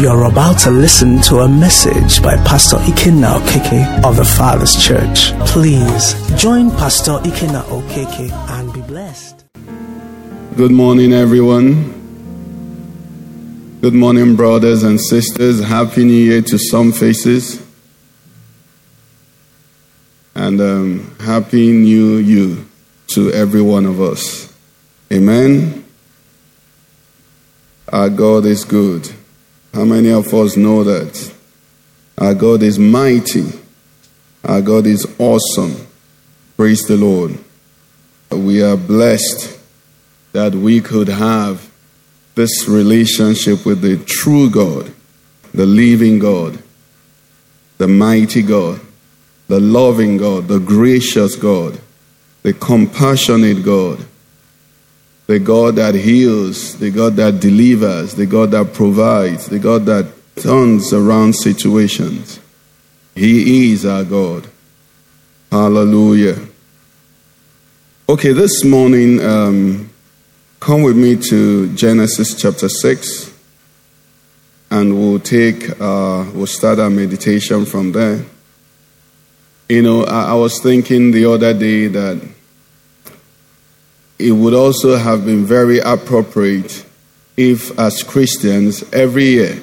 You're about to listen to a message by Pastor Ikenna Okeke of the Father's Church. Please join Pastor Ikenna Okeke and be blessed. Good morning, everyone. Good morning, brothers and sisters. Happy New Year to some faces. And um, Happy New You to every one of us. Amen. Our God is good. How many of us know that? Our God is mighty. Our God is awesome. Praise the Lord. We are blessed that we could have this relationship with the true God, the living God, the mighty God, the loving God, the gracious God, the compassionate God, the God that heals, the God that delivers, the God that provides, the God that turns around situations. He is our God. Hallelujah. Okay, this morning, um, come with me to Genesis chapter 6, and we'll take, uh, we'll start our meditation from there. You know, I, I was thinking the other day that it would also have been very appropriate if, as Christians, every year,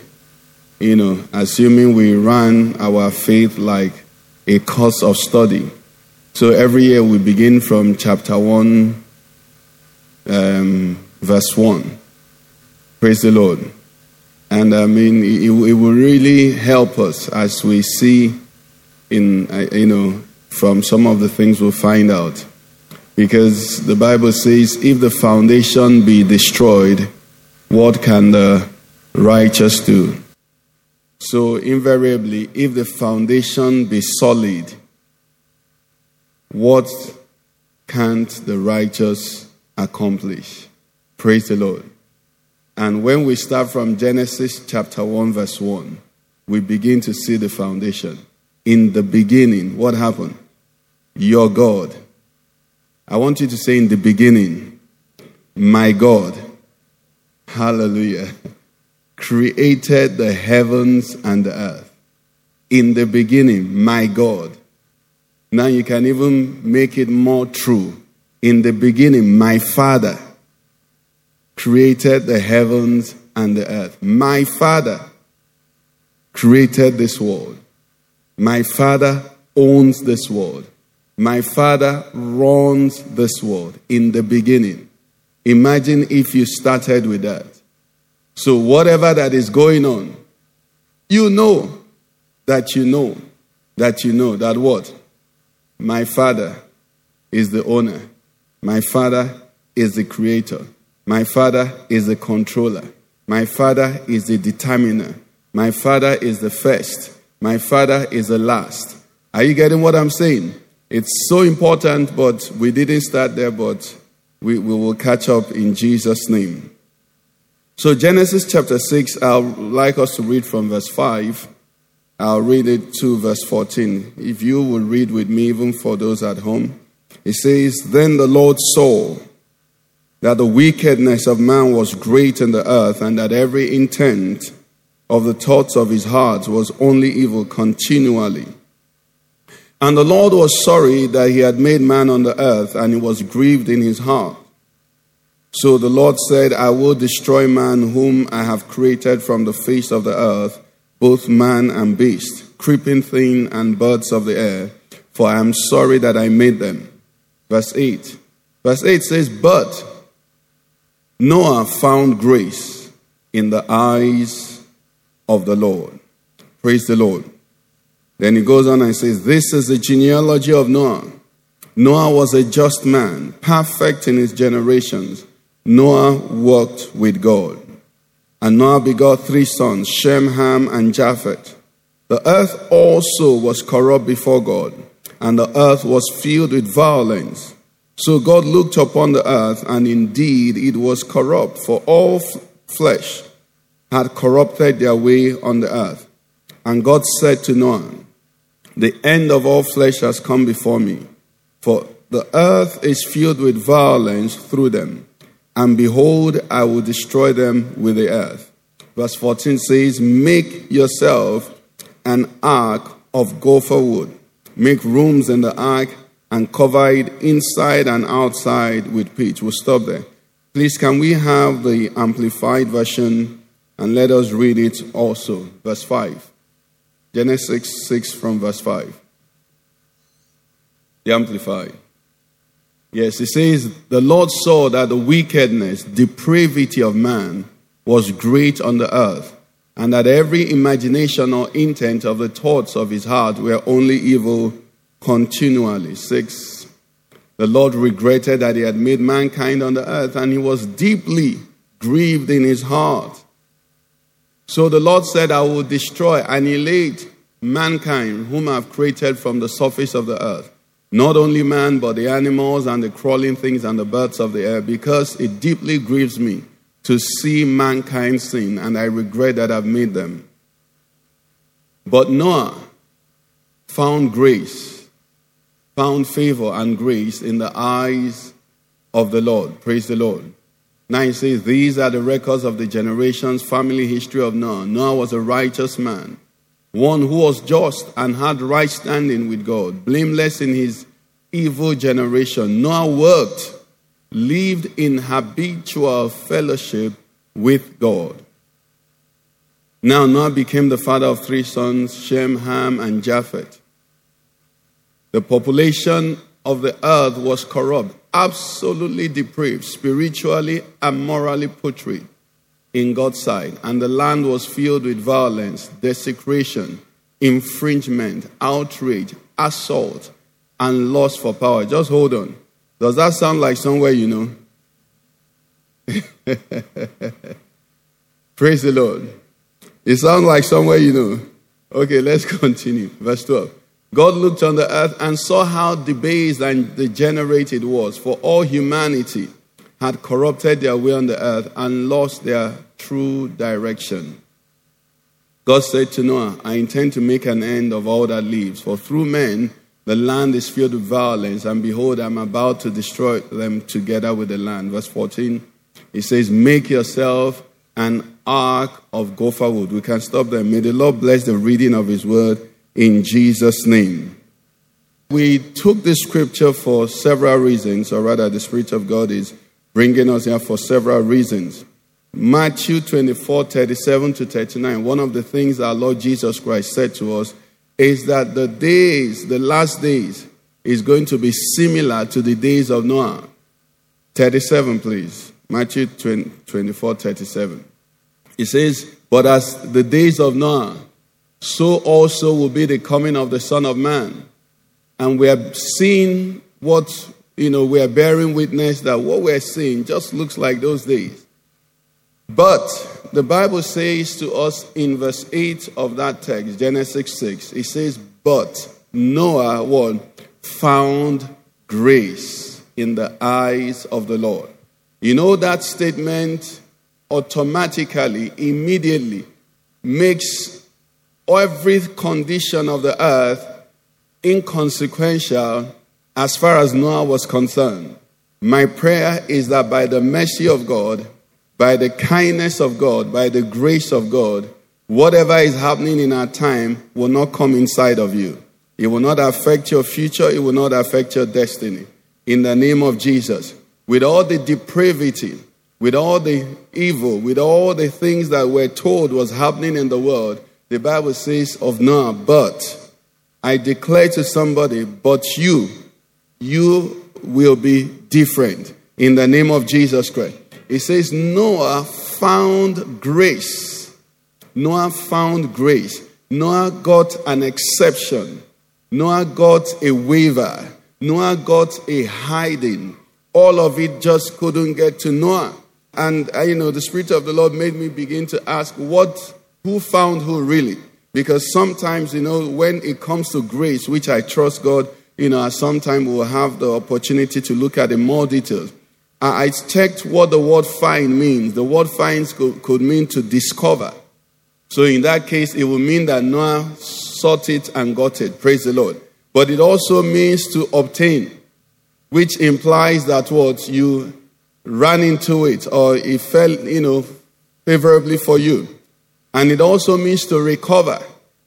you know, assuming we run our faith like a course of study. So every year we begin from chapter 1, um, verse 1. Praise the Lord. And I mean, it, it will really help us as we see in, uh, you know, from some of the things we'll find out. Because the Bible says, if the foundation be destroyed, what can the righteous do? So, invariably, if the foundation be solid, what can't the righteous accomplish? Praise the Lord. And when we start from Genesis chapter 1, verse 1, we begin to see the foundation. In the beginning, what happened? Your God I want you to say in the beginning, my God, hallelujah, created the heavens and the earth. In the beginning, my God. Now you can even make it more true. In the beginning, my Father created the heavens and the earth. My Father created this world. My Father owns this world. My Father runs this world in the beginning. Imagine if you started with that. So, whatever that is going on, you know that you know that you know that what? My Father is the owner. My Father is the creator. My Father is the controller. My Father is the determiner. My Father is the first. My Father is the last. Are you getting what I'm saying? It's so important, but we didn't start there, but we, we will catch up in Jesus' name. So, Genesis chapter 6, I'd like us to read from verse 5. I'll read it to verse 14. If you will read with me, even for those at home, it says, Then the Lord saw that the wickedness of man was great in the earth, and that every intent of the thoughts of his heart was only evil continually. And the Lord was sorry that he had made man on the earth, and he was grieved in his heart. So the Lord said, I will destroy man whom I have created from the face of the earth, both man and beast, creeping thing and birds of the air, for I am sorry that I made them. Verse 8. Verse 8 says, But Noah found grace in the eyes of the Lord. Praise the Lord. Then he goes on and says, This is the genealogy of Noah. Noah was a just man, perfect in his generations. Noah walked with God. And Noah begot three sons, Shem, Ham, and Japheth. The earth also was corrupt before God, and the earth was filled with violence. So God looked upon the earth, and indeed it was corrupt, for all f- flesh had corrupted their way on the earth. And God said to Noah, the end of all flesh has come before me, for the earth is filled with violence through them. And behold, I will destroy them with the earth. Verse 14 says, Make yourself an ark of gopher wood. Make rooms in the ark and cover it inside and outside with pitch. We'll stop there. Please, can we have the amplified version and let us read it also? Verse 5. Genesis 6 from verse 5. The amplified. Yes, it says, The Lord saw that the wickedness, depravity of man was great on the earth, and that every imagination or intent of the thoughts of his heart were only evil continually. Six, the Lord regretted that he had made mankind on the earth, and he was deeply grieved in his heart. So the Lord said, I will destroy, annihilate mankind, whom I have created from the surface of the earth. Not only man, but the animals and the crawling things and the birds of the air, because it deeply grieves me to see mankind sin, and I regret that I've made them. But Noah found grace, found favor and grace in the eyes of the Lord. Praise the Lord. Now he says, These are the records of the generations, family history of Noah. Noah was a righteous man, one who was just and had right standing with God, blameless in his evil generation. Noah worked lived in habitual fellowship with God. Now Noah became the father of three sons, Shem, Ham, and Japheth. The population of the earth was corrupt, absolutely depraved, spiritually and morally putrid in God's sight, and the land was filled with violence, desecration, infringement, outrage, assault, and lust for power. Just hold on. Does that sound like somewhere you know? Praise the Lord. It sounds like somewhere you know. Okay, let's continue. Verse 12. God looked on the earth and saw how debased and degenerate it was, for all humanity had corrupted their way on the earth and lost their true direction. God said to Noah, I intend to make an end of all that lives, for through men the land is filled with violence, and behold, I'm about to destroy them together with the land. Verse 14, it says, Make yourself an ark of gopher wood. We can stop there. May the Lord bless the reading of his word in Jesus' name. We took this scripture for several reasons, or rather, the Spirit of God is bringing us here for several reasons. Matthew 24 37 to 39, one of the things our Lord Jesus Christ said to us is that the days, the last days, is going to be similar to the days of Noah. 37, please. Matthew 20, 24, 37. It says, But as the days of Noah, so also will be the coming of the Son of Man. And we are seeing what, you know, we are bearing witness that what we're seeing just looks like those days. But the Bible says to us in verse 8 of that text, Genesis 6, it says, But Noah what, found grace in the eyes of the Lord. You know that statement automatically, immediately makes every condition of the earth inconsequential as far as Noah was concerned. My prayer is that by the mercy of God, by the kindness of God, by the grace of God, whatever is happening in our time will not come inside of you. It will not affect your future, it will not affect your destiny. In the name of Jesus. With all the depravity, with all the evil, with all the things that we're told was happening in the world, the Bible says of Noah, but I declare to somebody, but you, you will be different in the name of Jesus Christ. It says Noah found grace. Noah found grace. Noah got an exception. Noah got a waiver. Noah got a hiding. All of it just couldn't get to Noah. And uh, you know, the Spirit of the Lord made me begin to ask, what, who found who really? Because sometimes, you know, when it comes to grace, which I trust God, you know, sometimes we'll have the opportunity to look at in more details. I checked what the word find means. The word finds could, could mean to discover. So in that case, it will mean that Noah sought it and got it. Praise the Lord. But it also means to obtain, which implies that what you ran into it or it fell, you know, favorably for you. And it also means to recover.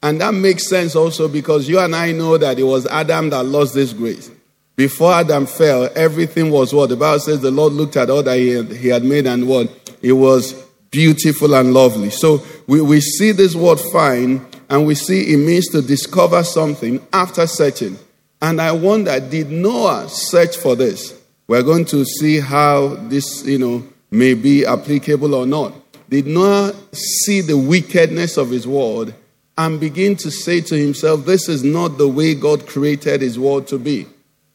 And that makes sense also because you and I know that it was Adam that lost this grace. Before Adam fell, everything was what? The Bible says the Lord looked at all that he had, he had made and what? It was beautiful and lovely. So we, we see this word find and we see it means to discover something after searching. And I wonder, did Noah search for this? We're going to see how this, you know, may be applicable or not. Did not see the wickedness of his world and begin to say to himself, This is not the way God created his world to be?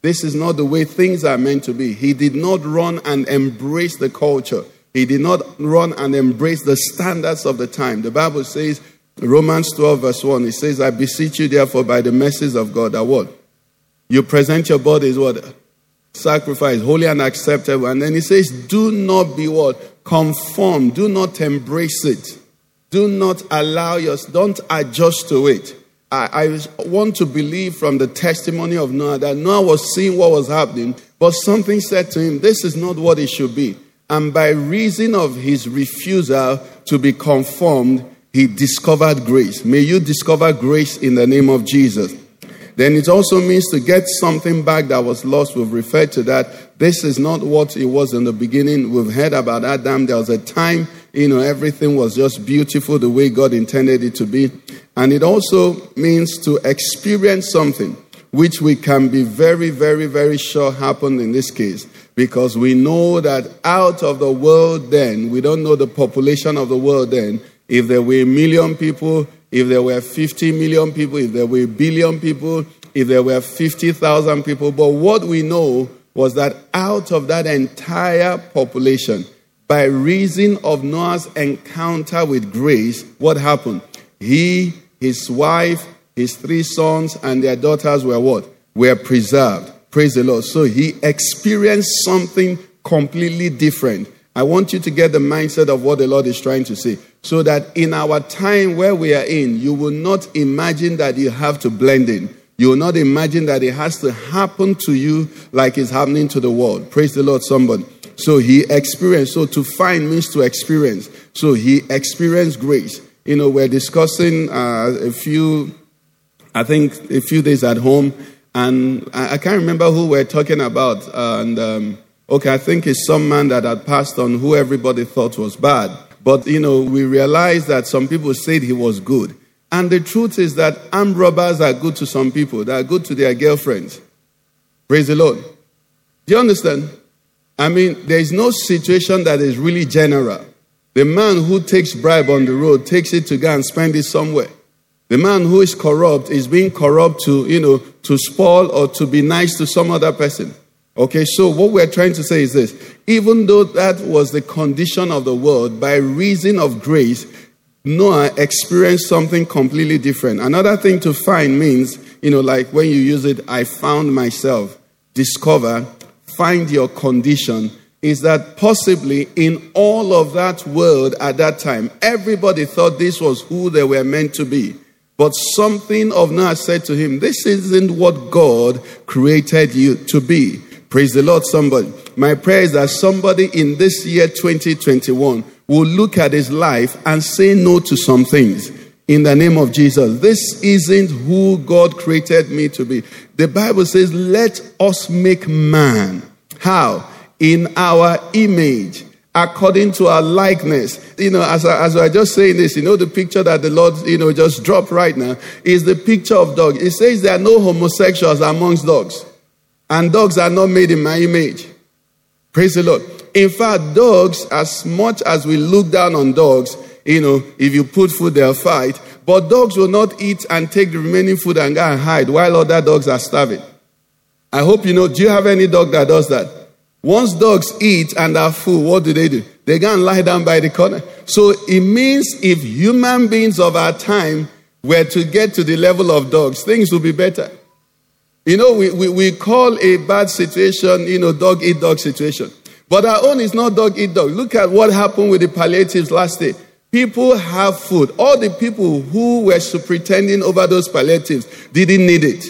This is not the way things are meant to be. He did not run and embrace the culture. He did not run and embrace the standards of the time. The Bible says, Romans 12, verse 1, it says, I beseech you, therefore, by the mercies of God, that what? You present your bodies what? Sacrifice, holy and acceptable. And then he says, Do not be what? Conform. Do not embrace it. Do not allow your, don't adjust to it. I, I want to believe from the testimony of Noah that Noah was seeing what was happening, but something said to him, This is not what it should be. And by reason of his refusal to be conformed, he discovered grace. May you discover grace in the name of Jesus. Then it also means to get something back that was lost. We've referred to that. This is not what it was in the beginning. We've heard about Adam. There was a time, you know, everything was just beautiful the way God intended it to be. And it also means to experience something which we can be very, very, very sure happened in this case. Because we know that out of the world then, we don't know the population of the world then. If there were a million people, if there were 50 million people, if there were a billion people, if there were 50,000 people. But what we know was that out of that entire population, by reason of Noah's encounter with grace, what happened? He, his wife, his three sons, and their daughters were what? Were preserved. Praise the Lord. So he experienced something completely different. I want you to get the mindset of what the Lord is trying to say. So that in our time where we are in, you will not imagine that you have to blend in. You will not imagine that it has to happen to you like it's happening to the world. Praise the Lord, somebody. So he experienced. So to find means to experience. So he experienced grace. You know, we're discussing uh, a few, I think, a few days at home, and I, I can't remember who we're talking about. And um, Okay, I think it's some man that had passed on who everybody thought was bad. But, you know, we realized that some people said he was good. And the truth is that armed robbers are good to some people, they are good to their girlfriends. Praise the Lord. Do you understand? I mean, there is no situation that is really general. The man who takes bribe on the road takes it to go and spend it somewhere. The man who is corrupt is being corrupt to, you know, to spoil or to be nice to some other person. Okay, so what we're trying to say is this even though that was the condition of the world, by reason of grace, Noah experienced something completely different. Another thing to find means, you know, like when you use it, I found myself, discover, find your condition, is that possibly in all of that world at that time, everybody thought this was who they were meant to be. But something of Noah said to him, This isn't what God created you to be. Praise the Lord, somebody. My prayer is that somebody in this year 2021 will look at his life and say no to some things in the name of Jesus. This isn't who God created me to be. The Bible says, let us make man. How? In our image, according to our likeness. You know, as I, as I just saying this, you know, the picture that the Lord, you know, just dropped right now is the picture of dog. It says there are no homosexuals amongst dogs. And dogs are not made in my image. Praise the Lord. In fact, dogs, as much as we look down on dogs, you know, if you put food, they'll fight. But dogs will not eat and take the remaining food and go and hide while other dogs are starving. I hope you know. Do you have any dog that does that? Once dogs eat and are full, what do they do? They go and lie down by the corner. So it means if human beings of our time were to get to the level of dogs, things would be better. You know, we, we, we call a bad situation, you know, dog eat dog situation. But our own is not dog eat dog. Look at what happened with the palliatives last day. People have food. All the people who were pretending over those palliatives didn't need it.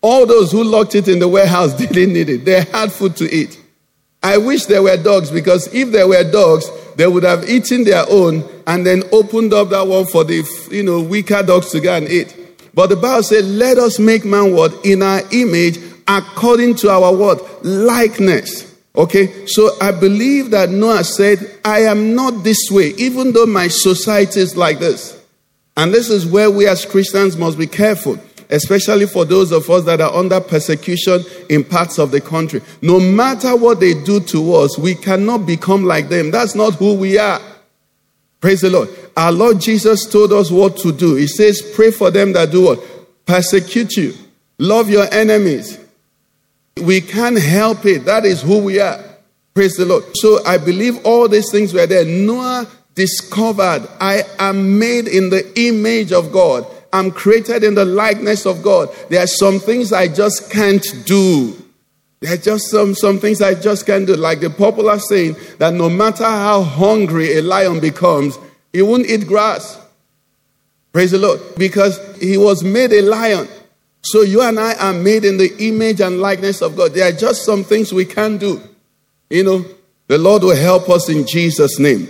All those who locked it in the warehouse didn't need it. They had food to eat. I wish there were dogs because if there were dogs, they would have eaten their own and then opened up that one for the you know weaker dogs to go and eat. But the Bible said, "Let us make man what in our image, according to our what likeness." Okay, so I believe that Noah said, "I am not this way, even though my society is like this." And this is where we as Christians must be careful especially for those of us that are under persecution in parts of the country. No matter what they do to us, we cannot become like them. That's not who we are. Praise the Lord. Our Lord Jesus told us what to do. He says, Pray for them that do what? Persecute you. Love your enemies. We can't help it. That is who we are. Praise the Lord. So I believe all these things were there. Noah discovered, I am made in the image of God. I'm created in the likeness of God. There are some things I just can't do. There are just some, some things I just can't do. Like the popular saying that no matter how hungry a lion becomes, he won't eat grass. Praise the Lord. Because he was made a lion. So you and I are made in the image and likeness of God. There are just some things we can't do. You know, the Lord will help us in Jesus' name.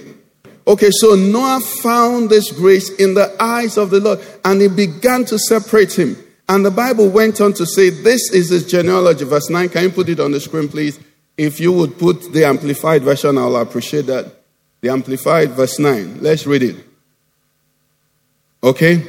Okay, so Noah found this grace in the eyes of the Lord and he began to separate him. And the Bible went on to say, This is his genealogy. Verse 9. Can you put it on the screen, please? If you would put the amplified version, I'll appreciate that. The amplified, verse 9. Let's read it. Okay?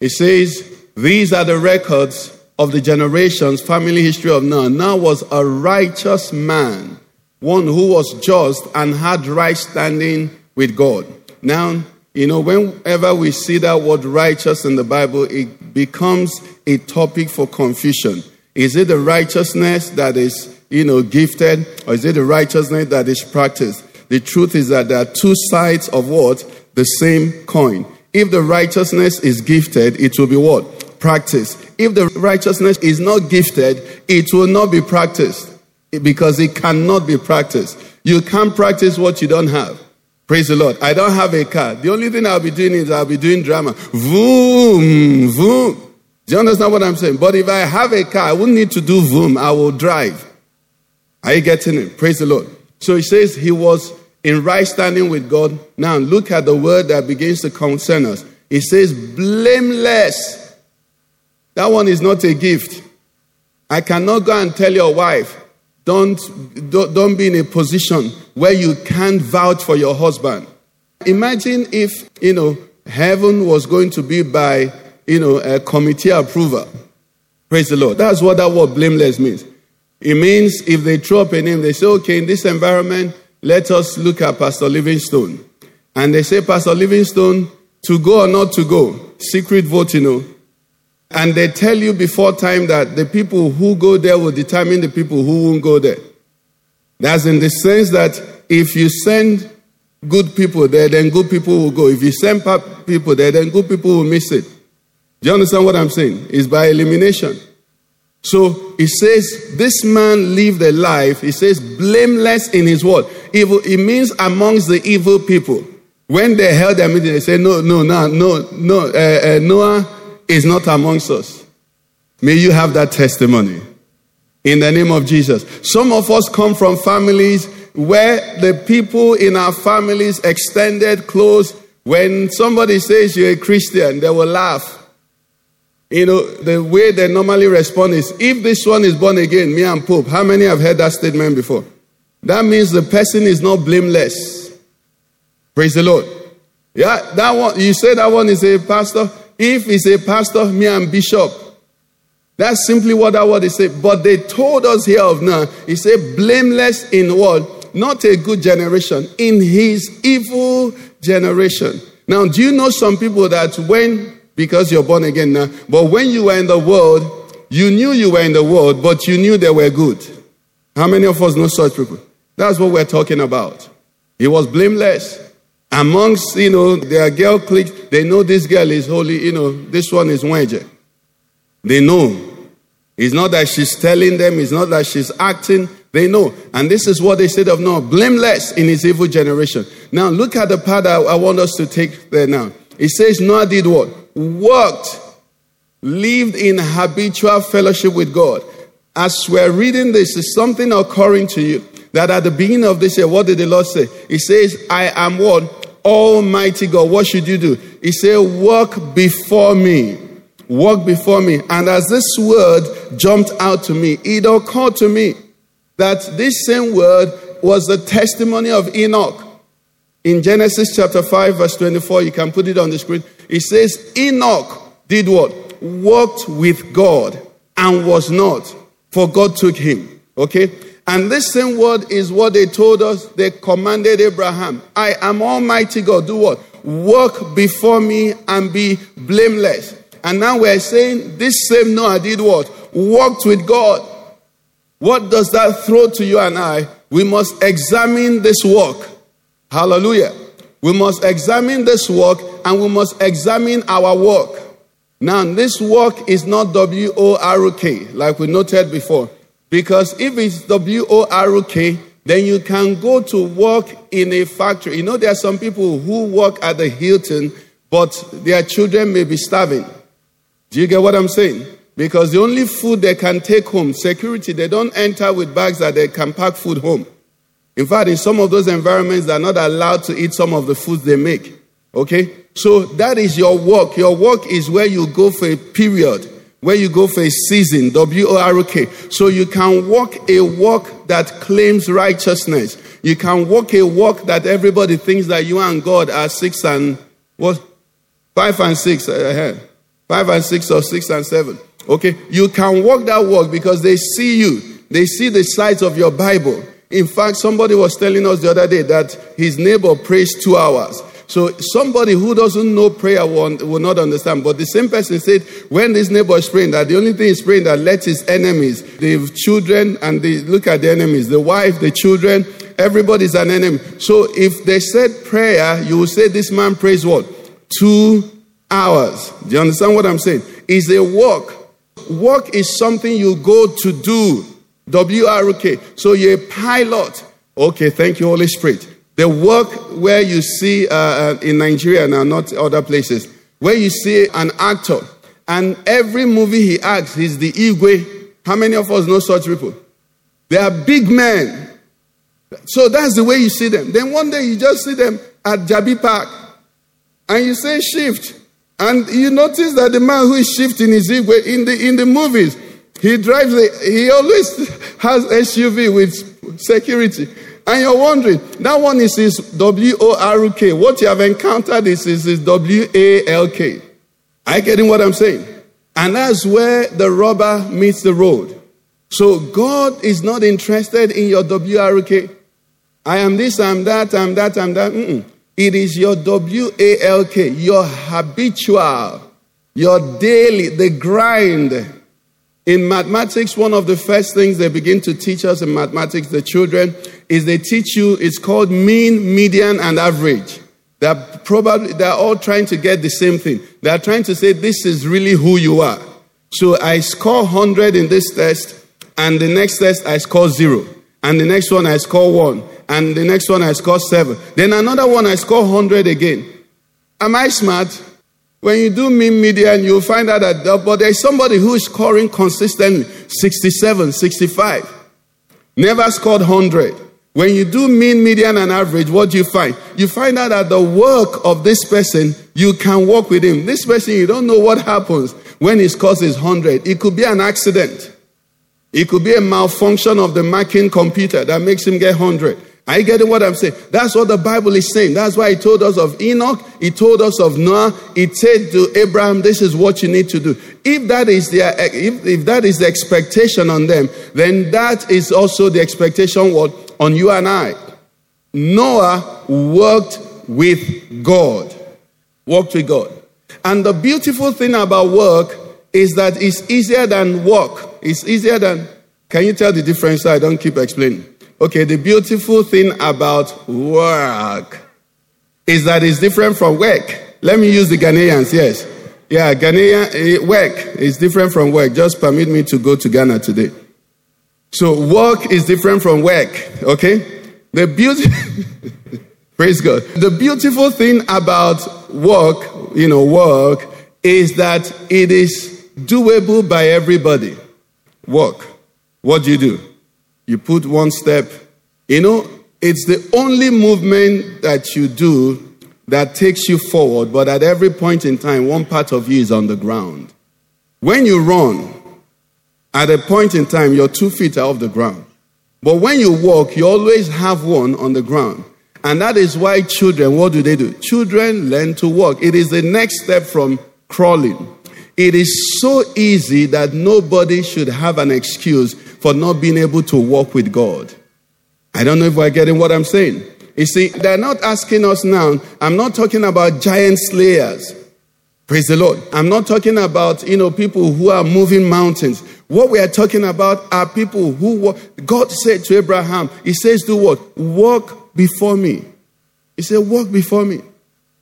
It says, These are the records of the generations, family history of Noah. Noah was a righteous man, one who was just and had right standing with God. Now, you know, whenever we see that word righteous in the Bible, it becomes a topic for confusion. Is it the righteousness that is, you know, gifted, or is it the righteousness that is practiced? The truth is that there are two sides of what? The same coin. If the righteousness is gifted, it will be what? Practiced. If the righteousness is not gifted, it will not be practiced because it cannot be practiced. You can't practice what you don't have. Praise the Lord. I don't have a car. The only thing I'll be doing is I'll be doing drama. Voom, voom. Do you understand what I'm saying? But if I have a car, I wouldn't need to do voom. I will drive. Are you getting it? Praise the Lord. So he says he was in right standing with God. Now look at the word that begins to concern us. It says blameless. That one is not a gift. I cannot go and tell your wife, don't, don't, be in a position where you can't vouch for your husband. Imagine if, you know, heaven was going to be by, you know, a committee approval. Praise the Lord. That's what that word blameless means. It means if they throw up a name, they say, okay, in this environment, let us look at Pastor Livingstone. And they say, Pastor Livingstone, to go or not to go, secret vote, you oh. know. And they tell you before time that the people who go there will determine the people who won't go there. That's in the sense that if you send good people there, then good people will go. If you send bad people there, then good people will miss it. Do you understand what I'm saying? It's by elimination. So he says, this man lived a life, he says, blameless in his word. Evil, it means amongst the evil people. When they held their meeting, they said, no, no, no, no, no, uh, uh, Noah is not amongst us. May you have that testimony in the name of Jesus. Some of us come from families where the people in our families, extended close, when somebody says you're a Christian, they will laugh. You know, the way they normally respond is if this one is born again, me and Pope, how many have heard that statement before? That means the person is not blameless. Praise the Lord. Yeah, that one, you say that one is a pastor. If he's a pastor, me and bishop. That's simply what that word is saying. But they told us here of Noah, he said, blameless in what? Not a good generation, in his evil generation. Now, do you know some people that when, because you're born again now, but when you were in the world, you knew you were in the world, but you knew they were good. How many of us know such people? That's what we're talking about. He was blameless. Amongst, you know, their girl cliques, they know this girl is holy, you know, this one is Wenje. They know. It's not that she's telling them, it's not that she's acting. They know. And this is what they said of Noah blameless in his evil generation. Now, look at the part I, I want us to take there now. It says Noah did what? Worked, lived in habitual fellowship with God. As we're reading this, is something occurring to you that at the beginning of this year, what did the Lord say? He says, I am what? Almighty God. What should you do? He said, Walk before me. Walk before me. And as this word jumped out to me, it occurred to me that this same word was the testimony of Enoch. In Genesis chapter 5, verse 24, you can put it on the screen. It says, Enoch did what? Walked with God and was not, for God took him. Okay? And this same word is what they told us. They commanded Abraham, I am Almighty God. Do what? Walk before me and be blameless. And now we're saying this same Noah did what? Walked with God. What does that throw to you and I? We must examine this walk. Hallelujah. We must examine this walk and we must examine our walk. Now, this walk is not W O R K, like we noted before. Because if it's W O R K, then you can go to work in a factory. You know, there are some people who work at the Hilton, but their children may be starving. Do you get what I'm saying? Because the only food they can take home, security, they don't enter with bags that they can pack food home. In fact, in some of those environments, they're not allowed to eat some of the foods they make. Okay? So that is your work. Your work is where you go for a period where you go for a season, W O R K. So you can walk a walk that claims righteousness. You can walk a walk that everybody thinks that you and God are six and what? Five and six. Uh, five and six or six and seven. Okay? You can walk that walk because they see you. They see the sides of your Bible. In fact, somebody was telling us the other day that his neighbor prays two hours. So somebody who doesn't know prayer will, will not understand. But the same person said, when this neighbor is praying, that the only thing he's praying that let his enemies, the children, and they look at the enemies, the wife, the children, everybody's an enemy. So if they said prayer, you will say this man prays what? Two hours. Do you understand what I'm saying? Is a walk. Work is something you go to do. W R K. So you're a pilot. Okay, thank you, Holy Spirit. The work where you see uh, uh, in Nigeria now, not other places, where you see an actor and every movie he acts, he's the Igwe. How many of us know such people? They are big men. So that's the way you see them. Then one day you just see them at Jabi Park and you say shift. And you notice that the man who is shifting is Igwe in the, in the movies. He drives, a, he always has SUV with security. And you're wondering, that one is his W O R K. What you have encountered is his W A L K. Are you getting what I'm saying? And that's where the rubber meets the road. So God is not interested in your W R K. I am this, I'm that, I'm that, I'm that. Mm-mm. It is your W A L K, your habitual, your daily, the grind. In mathematics, one of the first things they begin to teach us in mathematics, the children, is they teach you, it's called mean, median, and average. They're probably, they're all trying to get the same thing. They're trying to say, this is really who you are. So I score 100 in this test, and the next test I score zero. And the next one I score one. And the next one I score seven. Then another one I score 100 again. Am I smart? When you do mean median, you'll find out that, but there's somebody who is scoring consistently 67, 65. Never scored 100. When you do mean, median, and average, what do you find? You find out that the work of this person, you can work with him. This person, you don't know what happens when his scores is 100. It could be an accident. It could be a malfunction of the marking computer that makes him get 100. Are you getting what I'm saying? That's what the Bible is saying. That's why he told us of Enoch. He told us of Noah. He said to Abraham, this is what you need to do. If that is their, if, if that is the expectation on them, then that is also the expectation what, on you and I. Noah worked with God. Worked with God. And the beautiful thing about work is that it's easier than work. It's easier than, can you tell the difference I don't keep explaining? Okay, the beautiful thing about work is that it's different from work. Let me use the Ghanaians, yes. Yeah, Ghanaian eh, work is different from work. Just permit me to go to Ghana today. So work is different from work, okay? The beauty Praise God. The beautiful thing about work, you know, work is that it is doable by everybody. Work. What do you do? You put one step You know, it's the only movement that you do that takes you forward, but at every point in time, one part of you is on the ground. When you run, at a point in time, your two feet are off the ground. But when you walk, you always have one on the ground. And that is why children, what do they do? Children learn to walk. It is the next step from crawling. It is so easy that nobody should have an excuse for not being able to walk with God. I don't know if we're getting what I'm saying. You see, they're not asking us now. I'm not talking about giant slayers. Praise the Lord. I'm not talking about, you know, people who are moving mountains. What we are talking about are people who, God said to Abraham, He says, do what? Walk before me. He said, walk before me.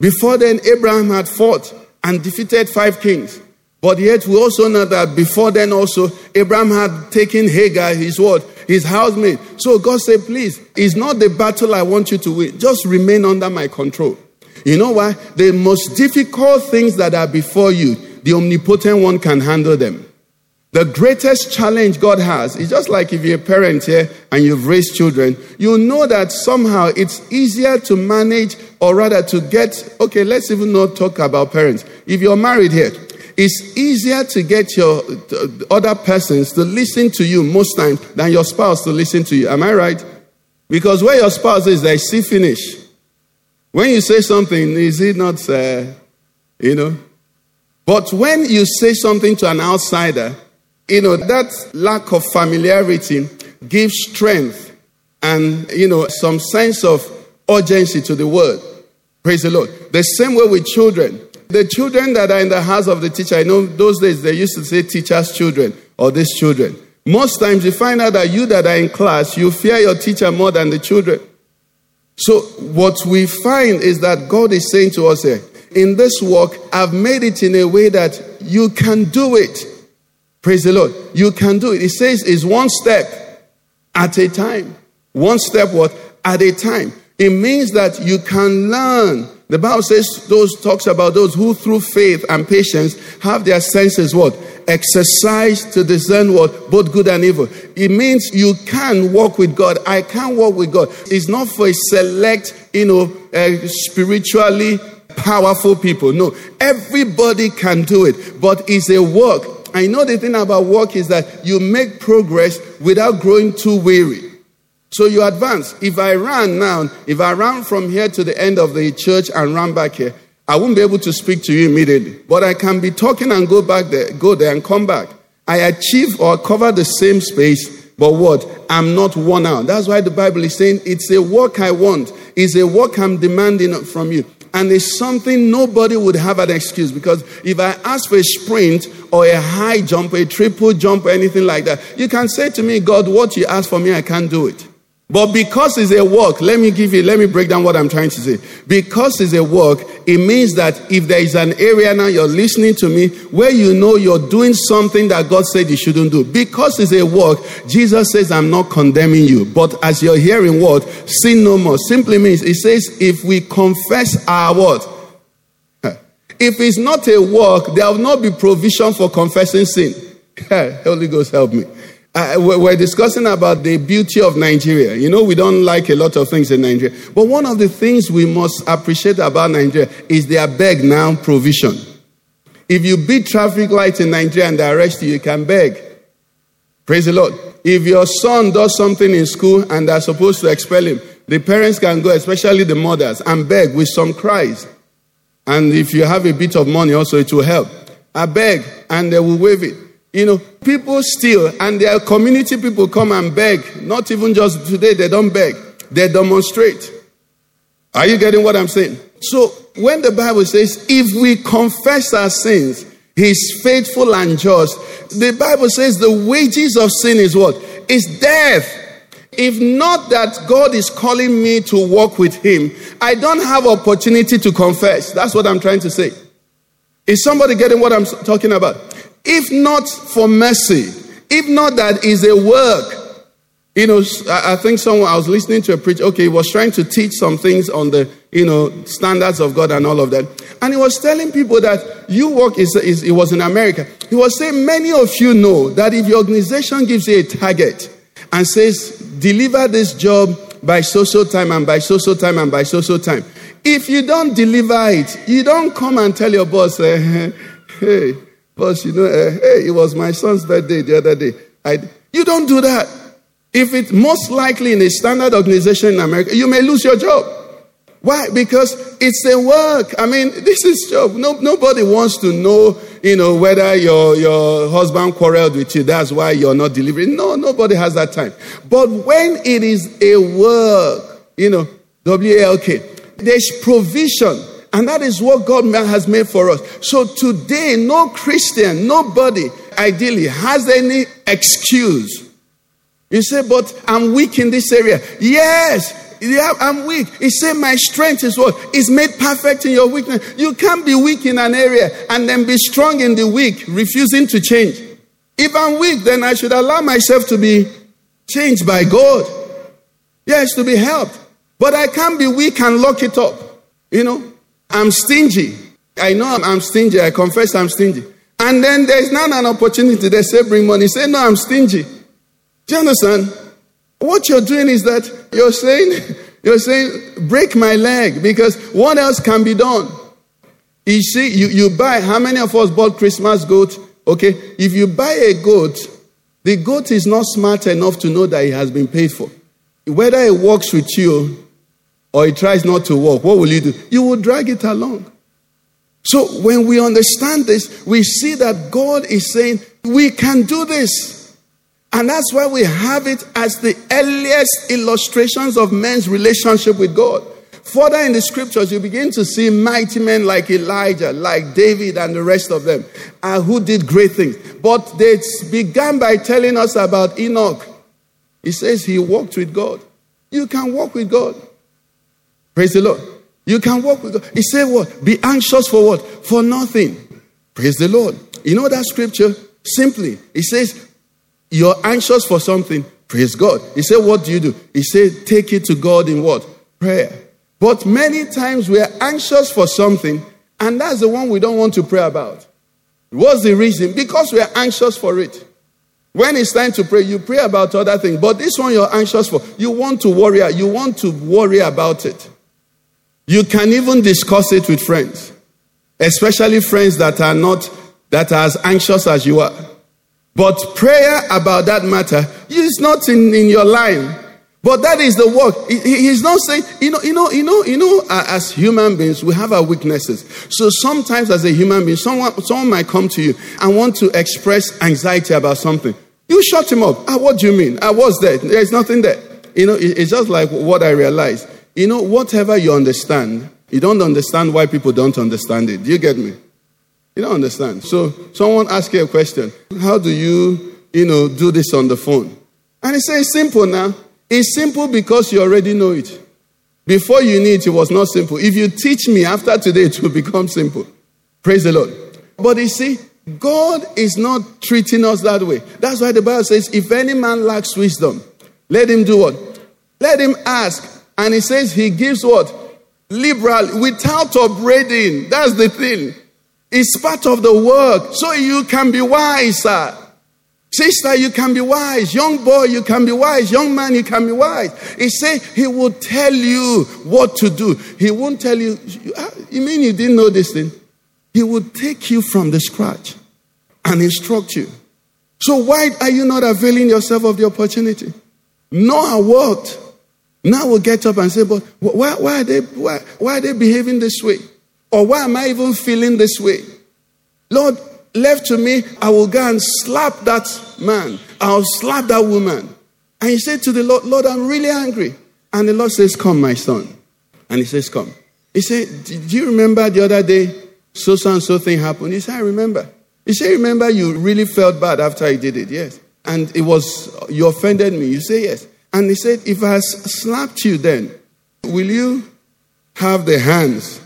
Before then, Abraham had fought and defeated five kings. But yet we also know that before then also, Abraham had taken Hagar, his what? His housemate. So God said, please, it's not the battle I want you to win. Just remain under my control. You know why? The most difficult things that are before you, the omnipotent one can handle them. The greatest challenge God has is just like if you're a parent here and you've raised children, you know that somehow it's easier to manage or rather to get, okay, let's even not talk about parents. If you're married here, it's easier to get your other persons to listen to you most times than your spouse to listen to you. Am I right? Because where your spouse is, they see finish. When you say something, is it not, uh, you know? But when you say something to an outsider, you know, that lack of familiarity gives strength and, you know, some sense of urgency to the word. Praise the Lord. The same way with children. The children that are in the house of the teacher, I know those days they used to say teacher's children or these children. Most times you find out that you that are in class, you fear your teacher more than the children. So what we find is that God is saying to us here, in this work, I've made it in a way that you can do it. Praise the Lord. You can do it. It says it's one step at a time. One step what? At a time. It means that you can learn. The Bible says those talks about those who through faith and patience have their senses what? Exercise to discern what? Both good and evil. It means you can walk with God. I can walk with God. It's not for a select, you know, uh, spiritually powerful people. No, everybody can do it, but it's a work I know the thing about work is that you make progress without growing too weary. So you advance. If I ran now, if I ran from here to the end of the church and run back here, I won't be able to speak to you immediately. But I can be talking and go back there, go there and come back. I achieve or cover the same space, but what? I'm not worn out. That's why the Bible is saying it's a work I want. It's a work I'm demanding from you. And it's something nobody would have an excuse because if I ask for a sprint or a high jump, a triple jump, or anything like that, you can say to me, God, what you ask for me, I can't do it. But because it's a work, let me give you, let me break down what I'm trying to say. Because it's a work, it means that if there is an area now you're listening to me where you know you're doing something that God said you shouldn't do. Because it's a work, Jesus says, I'm not condemning you. But as you're hearing what? Sin no more. Simply means, it says, if we confess our what? If it's not a work, there will not be provision for confessing sin. Holy Ghost, help me. Uh, we're discussing about the beauty of Nigeria. You know, we don't like a lot of things in Nigeria. But one of the things we must appreciate about Nigeria is their beg now provision. If you beat traffic lights in Nigeria and they arrest you, you can beg. Praise the Lord. If your son does something in school and they're supposed to expel him, the parents can go, especially the mothers, and beg with some cries. And if you have a bit of money also, it will help. I beg, and they will waive it. You know, people steal, and their community people come and beg. Not even just today, they don't beg, they demonstrate. Are you getting what I'm saying? So, when the Bible says, if we confess our sins, He's faithful and just, the Bible says the wages of sin is what? Is death. If not that God is calling me to walk with Him, I don't have opportunity to confess. That's what I'm trying to say. Is somebody getting what I'm talking about? If not for mercy, if not that is a work. You know, I think someone, I was listening to a preacher, okay, he was trying to teach some things on the, you know, standards of God and all of that. And he was telling people that you work, is, is, it was in America. He was saying, many of you know that if your organization gives you a target and says, deliver this job by so so time and by so so time and by so so time. If you don't deliver it, you don't come and tell your boss, uh, hey, boss, you know, uh, hey, it was my son's birthday the other day. I, you don't do that. If it's most likely in a standard organization in America, you may lose your job. Why? Because it's a work. I mean, this is job. No, nobody wants to know, you know, whether your, your husband quarreled with you. That's why you're not delivering. No, nobody has that time. But when it is a work, you know, W-A-L-K, there's provision. And that is what God has made for us. So today, no Christian, nobody ideally has any excuse. You say, but I'm weak in this area. Yes, yeah, I'm weak. He said, My strength is what? Is made perfect in your weakness. You can't be weak in an area and then be strong in the weak, refusing to change. If I'm weak, then I should allow myself to be changed by God. Yes, to be helped. But I can't be weak and lock it up. You know, I'm stingy. I know I'm, stingy. I confess I'm stingy. And then there's not an opportunity. They say, bring money. Say, no, I'm stingy. Do you understand? What you're doing is that you're saying, you're saying, break my leg because what else can be done? You see, you, you buy, how many of us bought Christmas goat? Okay, if you buy a goat, the goat is not smart enough to know that it has been paid for. Whether it walks with you or it tries not to walk, what will you do? You will drag it along. So when we understand this, we see that God is saying, we can do this. And that's why we have it as the earliest illustrations of men's relationship with God. Further in the scriptures, you begin to see mighty men like Elijah, like David, and the rest of them, uh, who did great things. But they began by telling us about Enoch. He says he walked with God. You can walk with God. Praise the Lord. You can walk with God. He said what? Be anxious for what? For nothing. Praise the Lord. You know that scripture? Simply, he says, You're anxious for something. Praise God. He said, What do you do? He said, Take it to God in what? Prayer. But many times we are anxious for something, and that's the one we don't want to pray about. What's the reason? Because we are anxious for it. When it's time to pray, you pray about other things. But this one you're anxious for, you want to worry, you want to worry about it. You can even discuss it with friends, especially friends that are not that are as anxious as you are. But prayer about that matter is not in, in your line. But that is the work. He's not saying, you know, you know, you know, you know, as human beings, we have our weaknesses. So sometimes as a human being, someone, someone might come to you and want to express anxiety about something. You shut him up. Ah, what do you mean? I was there. There's nothing there. You know, it's just like what I realized. You know, whatever you understand, you don't understand why people don't understand it. Do you get me? You don't understand. So someone asks you a question. How do you, you know, do this on the phone? And he says, simple now. It's simple because you already know it. Before you knew it, it was not simple. If you teach me after today, it will become simple. Praise the Lord. But you see, God is not treating us that way. That's why the Bible says, if any man lacks wisdom, let him do what? Let him ask. And he says he gives what? Liberal, without upbraiding. That's the thing. It's part of the work. So you can be wiser. Sister, you can be wise. Young boy, you can be wise. Young man, you can be wise. He said he will tell you what to do. He won't tell you, you mean you didn't know this thing? He will take you from the scratch and instruct you. So why are you not availing yourself of the opportunity? Noah worked. Now we'll get up and say, but why, why, are they, why, why are they behaving this way? Or why am I even feeling this way? Lord, left to me, I will go and slap that man. I'll slap that woman. And he said to the Lord, Lord, I'm really angry. And the Lord says, Come, my son. And he says, Come. He said, Do you remember the other day so so and so thing happened? He said, I remember. He said, Remember you really felt bad after I did it? Yes. And it was, you offended me. You say, Yes. And he said, If I slapped you then, will you have the hands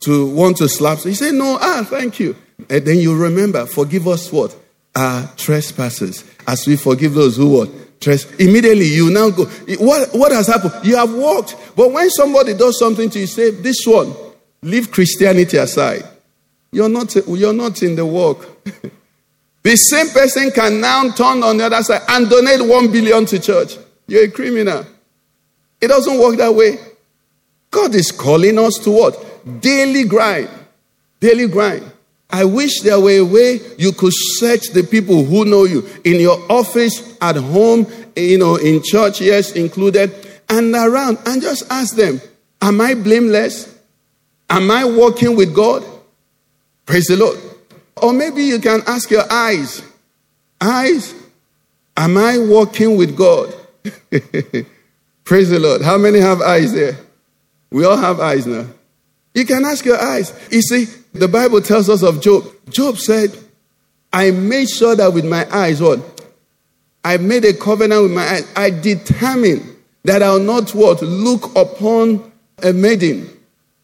to want to slap? So He said, No, ah, thank you. And then you remember, forgive us what? Our trespasses, as we forgive those who what? Trespass. Immediately you now go. What, what has happened? You have walked. But when somebody does something to you, say, This one, leave Christianity aside. You're not, you're not in the walk. the same person can now turn on the other side and donate one billion to church. You're a criminal. It doesn't work that way. God is calling us to what? Daily grind. Daily grind. I wish there were a way you could search the people who know you in your office, at home, you know, in church, yes, included, and around, and just ask them, Am I blameless? Am I walking with God? Praise the Lord. Or maybe you can ask your eyes, Eyes, am I walking with God? Praise the Lord. How many have eyes there? We all have eyes now. You can ask your eyes. You see, the Bible tells us of Job. Job said, I made sure that with my eyes, what? I made a covenant with my eyes. I determined that I'll not what? Look upon a maiden.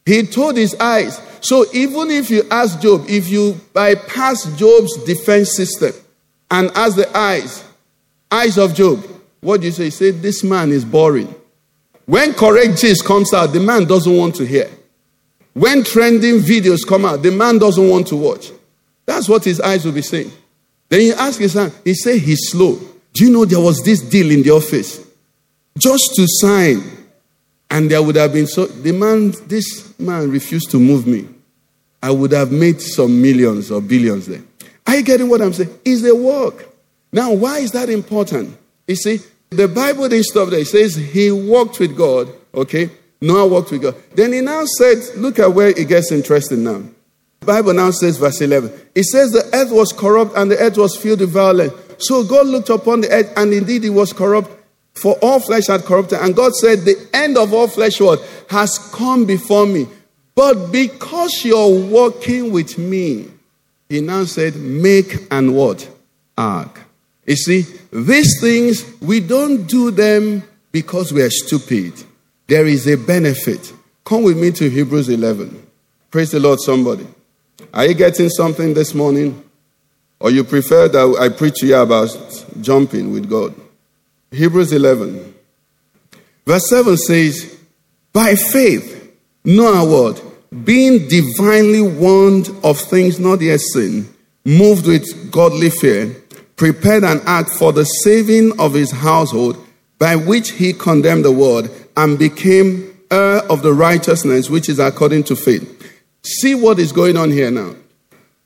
He told his eyes. So even if you ask Job, if you bypass Job's defense system and ask the eyes, eyes of Job, what do you say? He said, This man is boring. When correct gist comes out, the man doesn't want to hear. When trending videos come out, the man doesn't want to watch. That's what his eyes will be saying. Then you ask his son, he said he's slow. Do you know there was this deal in the office? Just to sign. And there would have been so the man, this man refused to move me. I would have made some millions or billions there. Are you getting what I'm saying? Is a work. Now, why is that important? You see, the Bible didn't stop there. It says he walked with God, okay? Noah walked with God. Then he now said, look at where it gets interesting now. The Bible now says, verse 11, it says the earth was corrupt and the earth was filled with violence. So God looked upon the earth and indeed it was corrupt, for all flesh had corrupted. And God said, the end of all flesh what? Has come before me. But because you're walking with me, he now said, make and what? Ark. You see, these things, we don't do them because we are stupid. There is a benefit. Come with me to Hebrews 11. Praise the Lord, somebody. Are you getting something this morning? Or you prefer that I preach to you about jumping with God? Hebrews 11. Verse 7 says, By faith, Noah what? Being divinely warned of things not yet seen, moved with godly fear, prepared an ark for the saving of his household, by which he condemned the world and became heir of the righteousness which is according to faith. See what is going on here now.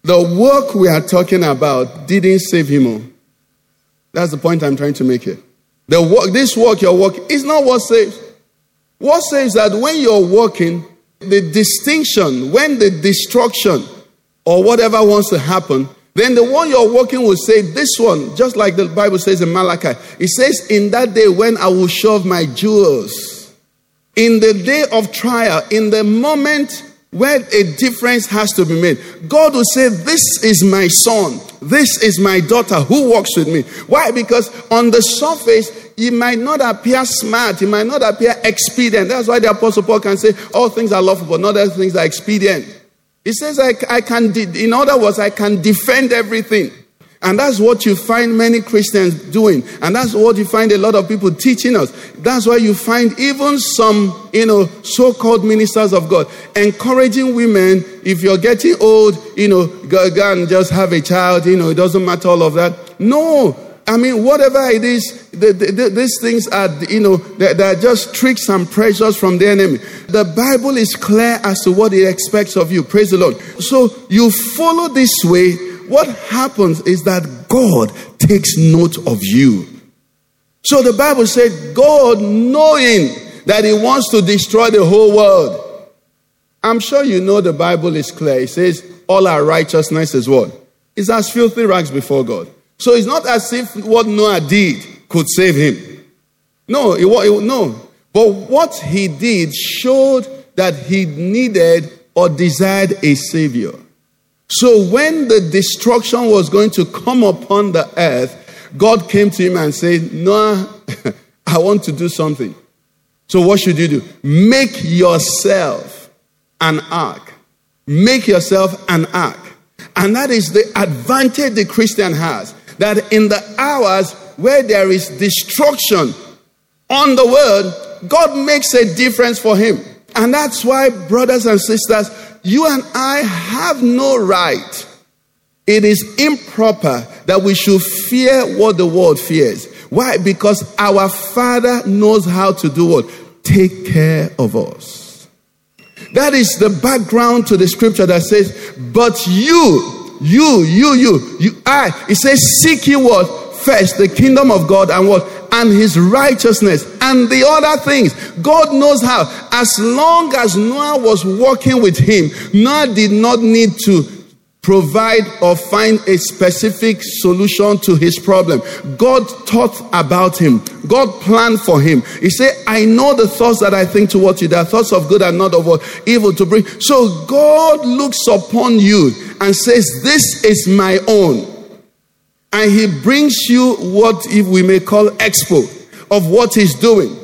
The work we are talking about didn't save him. All. That's the point I'm trying to make here. The work, this work you're working is not what saves. What saves that when you're working, the distinction, when the destruction or whatever wants to happen, then the one you're working will say, This one, just like the Bible says in Malachi, it says, In that day when I will shove my jewels, in the day of trial, in the moment where a difference has to be made, God will say, This is my son, this is my daughter who walks with me. Why? Because on the surface, he might not appear smart, he might not appear expedient. That's why the Apostle Paul can say, All things are lawful, but not all things are expedient. He says, I, I can, de- in other words, I can defend everything. And that's what you find many Christians doing. And that's what you find a lot of people teaching us. That's why you find even some, you know, so-called ministers of God encouraging women, if you're getting old, you know, go, go and just have a child, you know, it doesn't matter all of that. No, I mean, whatever it is, the, the, the, these things are, you know, they're, they're, just tricks and pressures from the enemy. The Bible is clear as to what it expects of you. Praise the Lord. So you follow this way. What happens is that God takes note of you. So the Bible said, God knowing that He wants to destroy the whole world. I'm sure you know the Bible is clear. It says, all our righteousness is what? Is as filthy rags before God. So it's not as if what Noah did could save him. No, it, it, no. But what he did showed that he needed or desired a savior. So when the destruction was going to come upon the earth, God came to him and said, Noah, I want to do something. So what should you do? Make yourself an ark. Make yourself an ark. And that is the advantage the Christian has that in the hours where there is destruction on the world, God makes a difference for him. And that's why, brothers and sisters, you and I have no right. It is improper that we should fear what the world fears. Why? Because our Father knows how to do what? take care of us. That is the background to the scripture that says, But you, you, you, you, you, I, it says, Seek ye what? First, the kingdom of God and what? And his righteousness and the other things. God knows how. As long as Noah was walking with him, Noah did not need to provide or find a specific solution to his problem. God thought about him. God planned for him. He said, I know the thoughts that I think towards you. They are thoughts of good and not of evil to bring. So God looks upon you and says, This is my own. And he brings you what if we may call expo of what he's doing.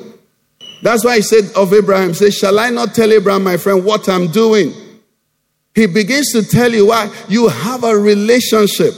That's why he said of Abraham, say, Shall I not tell Abraham, my friend, what I'm doing? He begins to tell you why you have a relationship.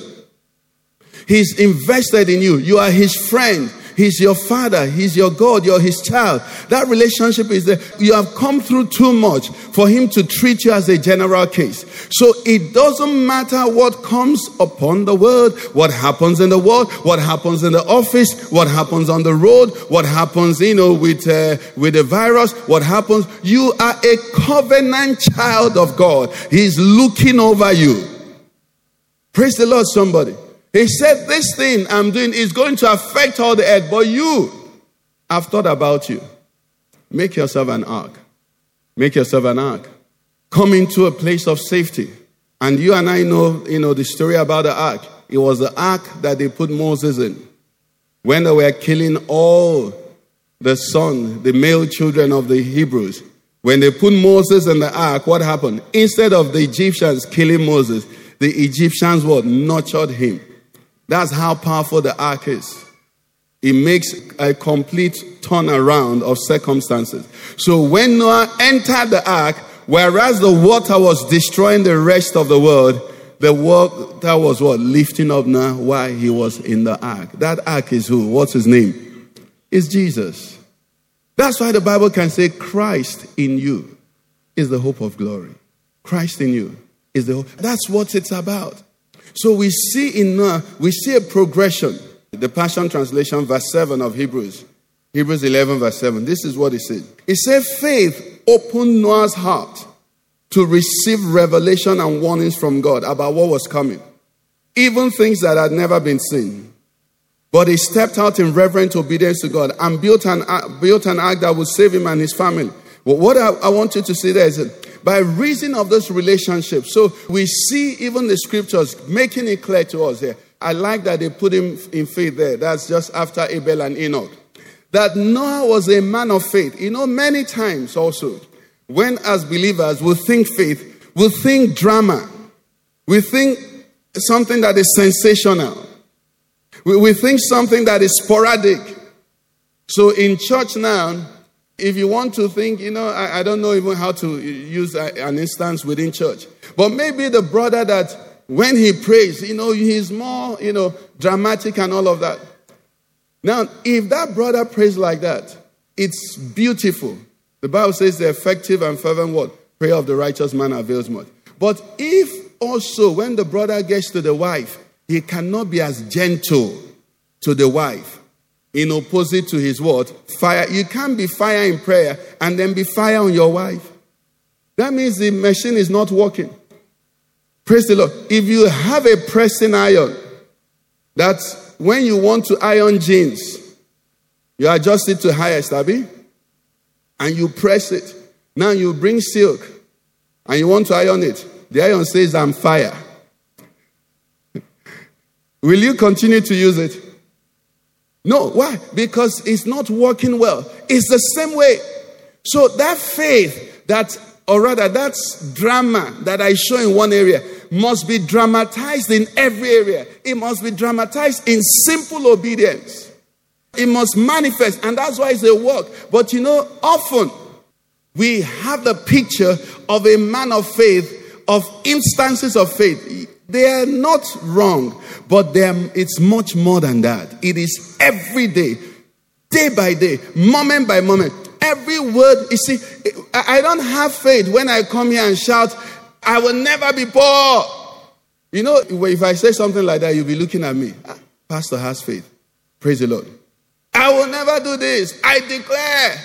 He's invested in you. You are his friend. He's your father. He's your God. You're his child. That relationship is there. You have come through too much for him to treat you as a general case. So it doesn't matter what comes upon the world, what happens in the world, what happens in the office, what happens on the road, what happens, you know, with, uh, with the virus, what happens. You are a covenant child of God. He's looking over you. Praise the Lord, somebody. He said, This thing I'm doing is going to affect all the earth, but you, I've thought about you. Make yourself an ark. Make yourself an ark. Come into a place of safety. And you and I know, you know, the story about the ark. It was the ark that they put Moses in. When they were killing all the son, the male children of the Hebrews. When they put Moses in the ark, what happened? Instead of the Egyptians killing Moses, the Egyptians what? Nurtured him. That's how powerful the ark is. It makes a complete turnaround of circumstances. So when Noah entered the ark, whereas the water was destroying the rest of the world, the water was what? Lifting up now while he was in the ark. That ark is who? What's his name? It's Jesus. That's why the Bible can say Christ in you is the hope of glory. Christ in you is the hope. That's what it's about. So we see in Noah, we see a progression. The Passion Translation, verse 7 of Hebrews. Hebrews 11, verse 7. This is what it said. It said, Faith opened Noah's heart to receive revelation and warnings from God about what was coming, even things that had never been seen. But he stepped out in reverent obedience to God and built an, built an ark that would save him and his family. What I, I want you to see there is that by reason of this relationship. So we see even the scriptures making it clear to us here. I like that they put him in faith there. That's just after Abel and Enoch. That Noah was a man of faith. You know, many times also, when as believers we think faith, we think drama, we think something that is sensational, we, we think something that is sporadic. So in church now, if you want to think, you know, I, I don't know even how to use a, an instance within church, but maybe the brother that when he prays, you know, he's more, you know, dramatic and all of that. Now, if that brother prays like that, it's beautiful. The Bible says the effective and fervent word, prayer of the righteous man avails much. But if also when the brother gets to the wife, he cannot be as gentle to the wife in opposite to his word, fire. You can't be fire in prayer and then be fire on your wife. That means the machine is not working. Praise the Lord. If you have a pressing iron, that's when you want to iron jeans, you adjust it to highest, Abby, and you press it. Now you bring silk and you want to iron it. The iron says, I'm fire. Will you continue to use it? No, why? Because it's not working well. It's the same way. So that faith, that, or rather, that drama that I show in one area, must be dramatized in every area. It must be dramatized in simple obedience. It must manifest, and that's why it's a work. But you know, often we have the picture of a man of faith, of instances of faith. They are not wrong, but it's much more than that. It is every day, day by day, moment by moment. Every word, you see, I don't have faith when I come here and shout, I will never be poor. You know, if I say something like that, you'll be looking at me. Ah, Pastor has faith. Praise the Lord. I will never do this. I declare.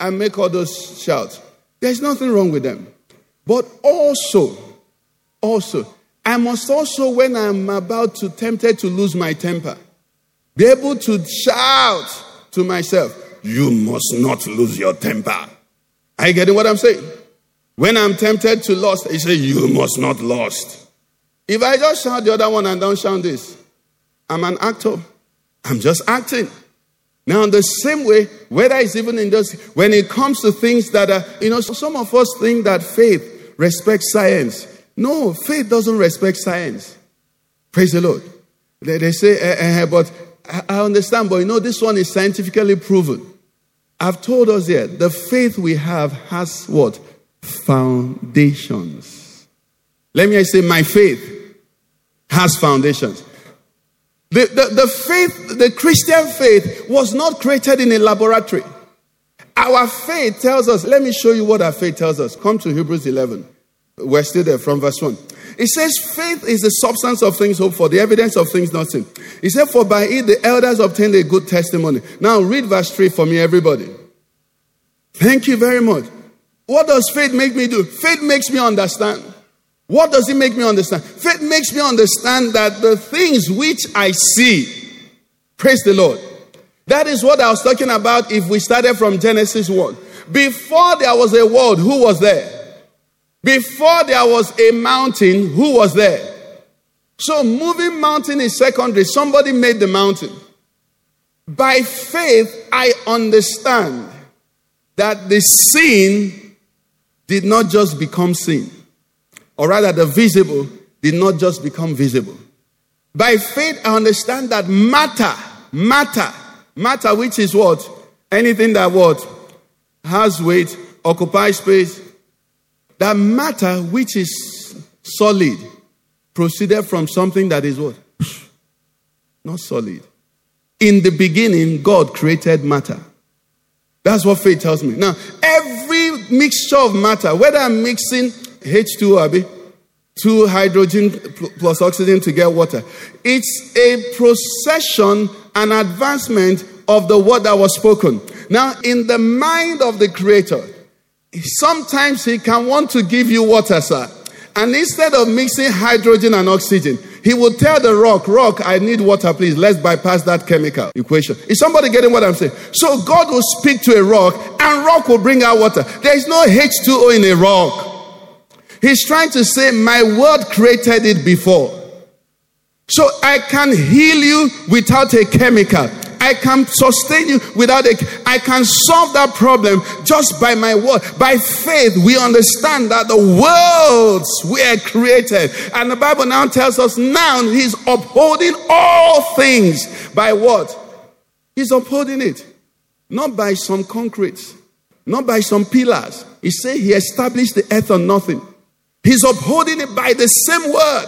and make all those shouts. There's nothing wrong with them. But also, also, I must also, when I'm about to tempted to lose my temper, be able to shout to myself, You must not lose your temper. Are you getting what I'm saying? When I'm tempted to lust, I say, You must not lust. If I just shout the other one and don't shout this, I'm an actor. I'm just acting. Now, in the same way, whether it's even in those, when it comes to things that are, you know, some of us think that faith respects science. No, faith doesn't respect science. Praise the Lord. They, they say, eh, eh, eh but I understand, but you know, this one is scientifically proven. I've told us here, the faith we have has what? Foundations. Let me say, my faith has foundations. The, the, the faith, the Christian faith, was not created in a laboratory. Our faith tells us, let me show you what our faith tells us. Come to Hebrews 11. We're still there from verse 1. It says, faith is the substance of things hoped for, the evidence of things not seen. He said, for by it the elders obtained a good testimony. Now read verse 3 for me, everybody. Thank you very much. What does faith make me do? Faith makes me understand. What does it make me understand? Faith makes me understand that the things which I see, praise the Lord. That is what I was talking about if we started from Genesis 1. Before there was a world, who was there? Before there was a mountain, who was there? So moving mountain is secondary. Somebody made the mountain. By faith, I understand that the sin did not just become sin or rather the visible, did not just become visible. By faith, I understand that matter, matter, matter, which is what? Anything that what? Has weight, occupies space. That matter, which is solid, proceeded from something that is what? Not solid. In the beginning, God created matter. That's what faith tells me. Now, every mixture of matter, whether I'm mixing H2, Abby, two hydrogen plus oxygen to get water. It's a procession, an advancement of the word that was spoken. Now, in the mind of the creator, sometimes he can want to give you water, sir. And instead of mixing hydrogen and oxygen, he will tell the rock, Rock, I need water, please. Let's bypass that chemical equation. Is somebody getting what I'm saying? So God will speak to a rock, and rock will bring out water. There is no H2O in a rock. He's trying to say, My word created it before. So I can heal you without a chemical. I can sustain you without a, I can solve that problem just by my word. By faith, we understand that the worlds were created. And the Bible now tells us now he's upholding all things by what? He's upholding it. Not by some concrete, not by some pillars. He said he established the earth on nothing. He's upholding it by the same word.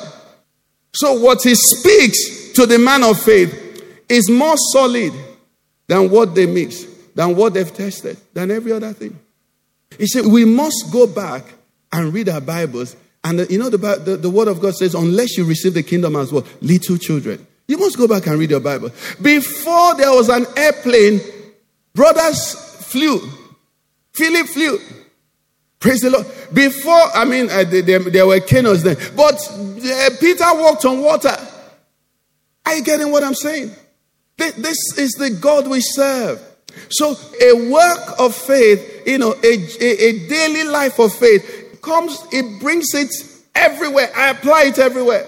So, what he speaks to the man of faith is more solid than what they mix, than what they've tested, than every other thing. He said, We must go back and read our Bibles. And the, you know, the, the, the word of God says, Unless you receive the kingdom as well, little children. You must go back and read your Bible. Before there was an airplane, brothers flew. Philip flew. Praise the Lord. Before, I mean, uh, there, there, were canoes then, but uh, Peter walked on water. Are you getting what I'm saying? This is the God we serve. So, a work of faith, you know, a, a, a daily life of faith comes, it brings it everywhere. I apply it everywhere.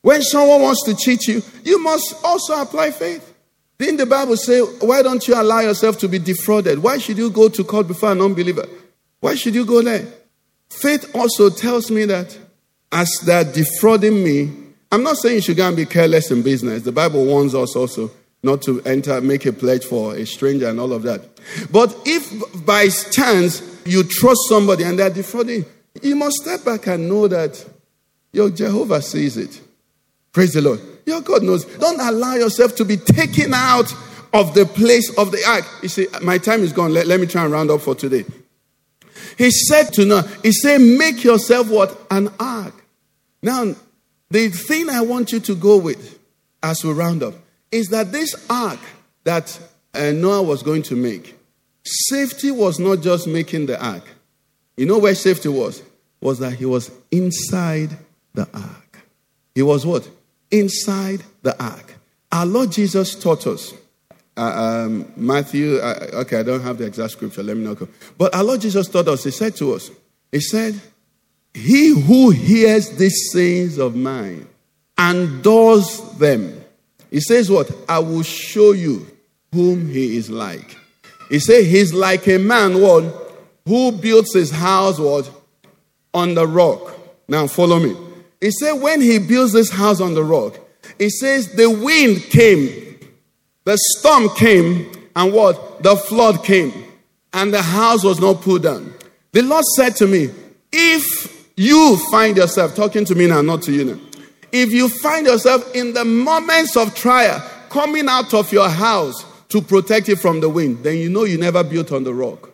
When someone wants to cheat you, you must also apply faith. Didn't the Bible say, why don't you allow yourself to be defrauded? Why should you go to court before an unbeliever? Why should you go there? Faith also tells me that as they're defrauding me, I'm not saying you should go and be careless in business. The Bible warns us also not to enter, make a pledge for a stranger and all of that. But if by chance you trust somebody and they're defrauding, you must step back and know that your Jehovah sees it. Praise the Lord. Your God knows. Don't allow yourself to be taken out of the place of the ark. You see, my time is gone. Let, let me try and round up for today. He said to Noah, He said, Make yourself what? An ark. Now, the thing I want you to go with as we round up is that this ark that uh, Noah was going to make, Safety was not just making the ark. You know where safety was? Was that he was inside the ark. He was what? Inside the ark. Our Lord Jesus taught us. Uh, um, Matthew, uh, okay, I don't have the exact scripture, let me go. But our Lord Jesus taught us, He said to us, He said, He who hears these sayings of mine and does them, He says, What? I will show you whom He is like. He said, He's like a man, what? Who builds his house, what? On the rock. Now follow me. He said, when he builds this house on the rock, he says, the wind came, the storm came, and what? The flood came, and the house was not pulled down. The Lord said to me, if you find yourself, talking to me now, not to you now, if you find yourself in the moments of trial coming out of your house to protect it from the wind, then you know you never built on the rock.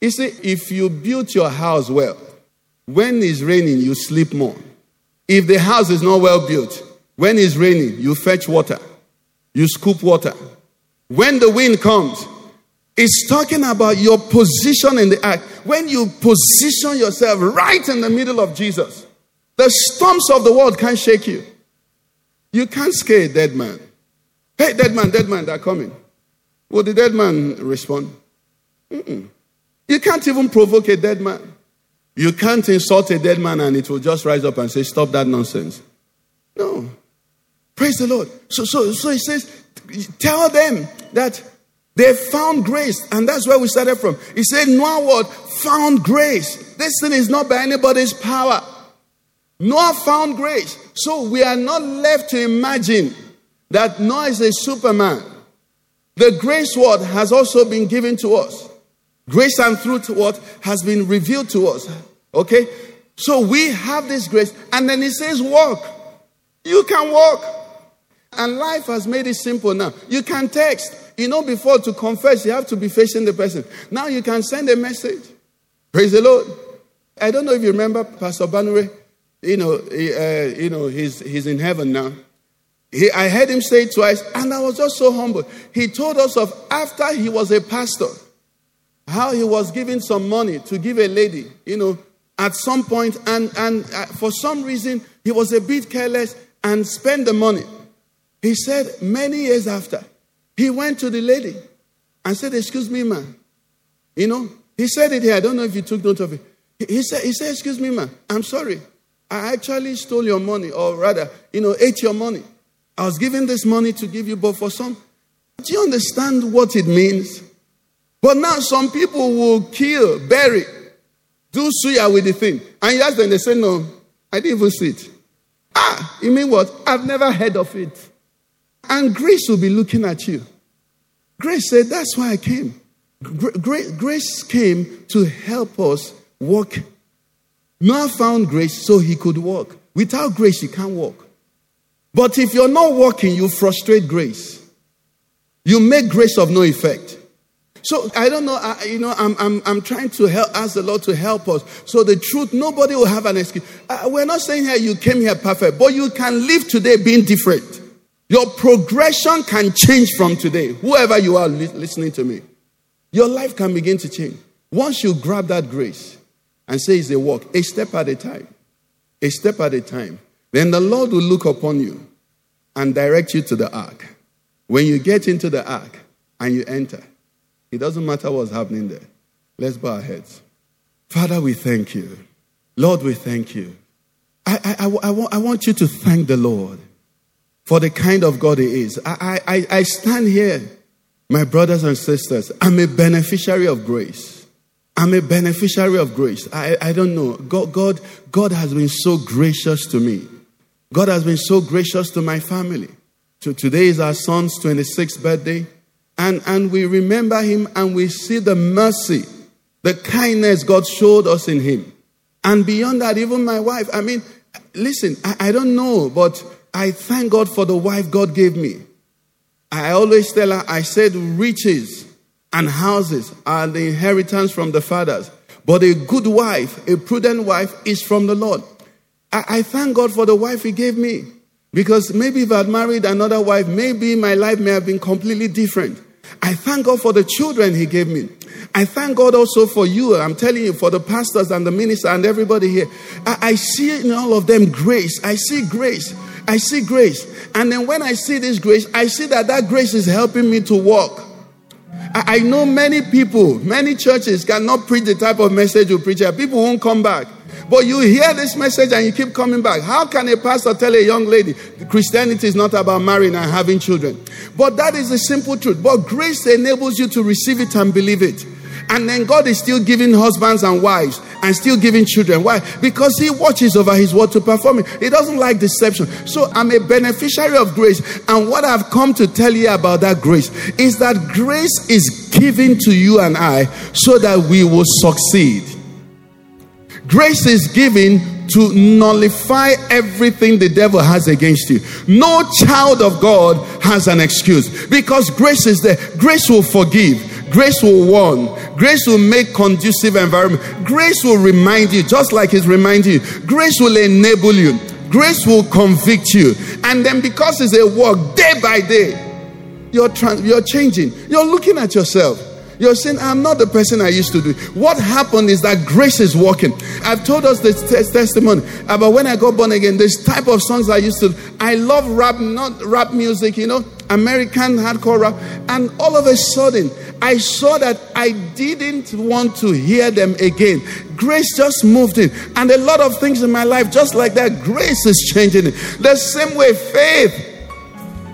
You see, if you built your house well, when it's raining, you sleep more. If the house is not well built, when it's raining, you fetch water, you scoop water. When the wind comes, it's talking about your position in the ark. When you position yourself right in the middle of Jesus, the storms of the world can't shake you. You can't scare a dead man. Hey, dead man, dead man, they're coming. Will the dead man respond? Mm-mm. You can't even provoke a dead man. You can't insult a dead man and it will just rise up and say, Stop that nonsense. No. Praise the Lord. So, so, so he says, Tell them that they found grace. And that's where we started from. He said, Noah what? Found grace. This thing is not by anybody's power. Noah found grace. So we are not left to imagine that Noah is a superman. The grace word has also been given to us. Grace and truth, what has been revealed to us. Okay? So we have this grace, and then he says, Walk. You can walk. And life has made it simple now. You can text. You know, before to confess, you have to be facing the person. Now you can send a message. Praise the Lord. I don't know if you remember Pastor Banure. You know, he, uh, you know, he's, he's in heaven now. He, I heard him say twice, and I was just so humble. He told us of after he was a pastor, how he was giving some money to give a lady, you know, at some point, and, and uh, for some reason, he was a bit careless and spent the money. He said, many years after, he went to the lady and said, Excuse me, man. You know, he said it here. I don't know if you took note of it. He, he said, he said, Excuse me, man. I'm sorry. I actually stole your money, or rather, you know, ate your money. I was giving this money to give you, but for some, do you understand what it means? But now some people will kill, bury, do suya with the thing. And you ask them, they say, No, I didn't even see it. Ah, you mean what? I've never heard of it. And grace will be looking at you. Grace said, That's why I came. Grace came to help us walk. Noah found grace so he could walk. Without grace, you can't walk. But if you're not walking, you frustrate grace. You make grace of no effect. So I don't know, I, you know, I'm, I'm, I'm trying to help, ask the Lord to help us. So the truth, nobody will have an excuse. Uh, we're not saying here you came here perfect, but you can live today being different. Your progression can change from today. Whoever you are li- listening to me, your life can begin to change. Once you grab that grace and say it's a walk, a step at a time, a step at a time, then the Lord will look upon you and direct you to the ark. When you get into the ark and you enter, it doesn't matter what's happening there. Let's bow our heads. Father, we thank you. Lord, we thank you. I, I, I, I, want you to thank the Lord for the kind of God He is. I, I, I stand here, my brothers and sisters. I'm a beneficiary of grace. I'm a beneficiary of grace. I, I don't know. God, God, God has been so gracious to me. God has been so gracious to my family. So today is our son's 26th birthday. And, and we remember him and we see the mercy, the kindness God showed us in him. And beyond that, even my wife, I mean, listen, I, I don't know, but I thank God for the wife God gave me. I always tell her, I said, riches and houses are the inheritance from the fathers. But a good wife, a prudent wife, is from the Lord. I, I thank God for the wife He gave me. Because maybe if I'd married another wife, maybe my life may have been completely different. I thank God for the children He gave me. I thank God also for you. I'm telling you, for the pastors and the minister and everybody here. I, I see in all of them grace. I see grace. I see grace. And then when I see this grace, I see that that grace is helping me to walk. I, I know many people, many churches cannot preach the type of message you preach here. People won't come back. But you hear this message and you keep coming back. How can a pastor tell a young lady Christianity is not about marrying and having children? But that is the simple truth. But grace enables you to receive it and believe it. And then God is still giving husbands and wives and still giving children. Why? Because He watches over His word to perform it. He doesn't like deception. So I'm a beneficiary of grace. And what I've come to tell you about that grace is that grace is given to you and I so that we will succeed. Grace is given to nullify everything the devil has against you. No child of God has an excuse because grace is there. Grace will forgive. Grace will warn. Grace will make conducive environment. Grace will remind you, just like He's reminding you. Grace will enable you. Grace will convict you. And then because it's a work day by day, you're, trans- you're changing. You're looking at yourself. You're saying, I'm not the person I used to be. What happened is that grace is working. I've told us this t- testimony about when I got born again, this type of songs I used to. I love rap, not rap music, you know, American hardcore rap. And all of a sudden, I saw that I didn't want to hear them again. Grace just moved in. And a lot of things in my life, just like that, grace is changing. The same way, faith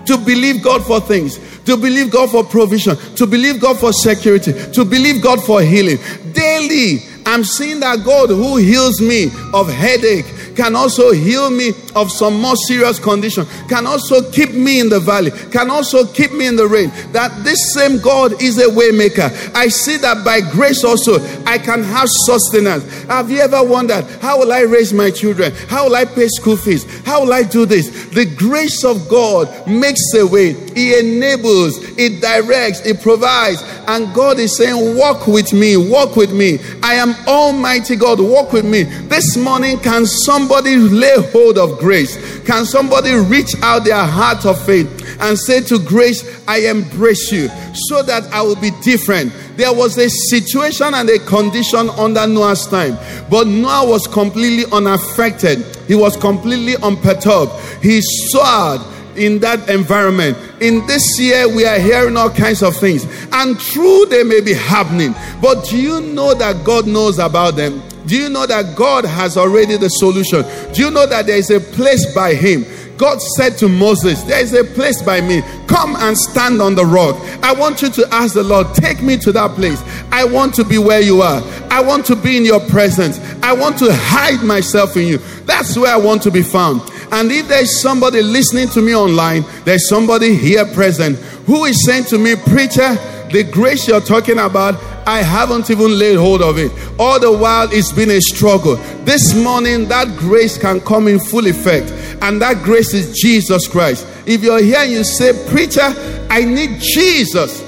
to believe God for things to believe God for provision, to believe God for security, to believe God for healing. Daily, I'm seeing that God who heals me of headache, can also heal me of some more serious condition, can also keep me in the valley, can also keep me in the rain. That this same God is a waymaker. I see that by grace also I can have sustenance. Have you ever wondered how will I raise my children? How will I pay school fees? How will I do this? The grace of God makes a way. He enables, it directs, it provides. And God is saying, Walk with me, walk with me. I am Almighty God, walk with me. This morning, can somebody lay hold of grace? Can somebody reach out their heart of faith and say to grace, I embrace you so that I will be different? There was a situation and a condition under Noah's time, but Noah was completely unaffected, he was completely unperturbed. He soared in that environment. In this year, we are hearing all kinds of things, and true, they may be happening. But do you know that God knows about them? Do you know that God has already the solution? Do you know that there is a place by Him? God said to Moses, There is a place by me. Come and stand on the rock. I want you to ask the Lord, Take me to that place. I want to be where you are. I want to be in your presence. I want to hide myself in you. That's where I want to be found. And if there's somebody listening to me online, there's somebody here present who is saying to me, Preacher, the grace you're talking about, I haven't even laid hold of it. All the while, it's been a struggle. This morning, that grace can come in full effect, and that grace is Jesus Christ. If you're here and you say, Preacher, I need Jesus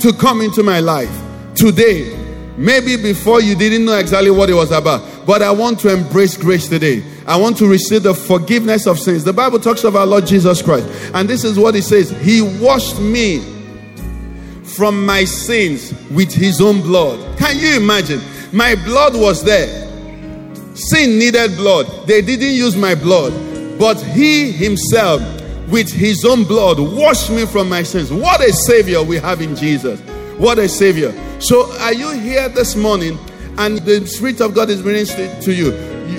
to come into my life today, maybe before you didn't know exactly what it was about, but I want to embrace grace today. I want to receive the forgiveness of sins. The Bible talks of our Lord Jesus Christ, and this is what He says He washed me from my sins with his own blood. Can you imagine? My blood was there. Sin needed blood. They didn't use my blood, but he himself with his own blood washed me from my sins. What a savior we have in Jesus. What a savior. So, are you here this morning and the Spirit of God is ministering to you?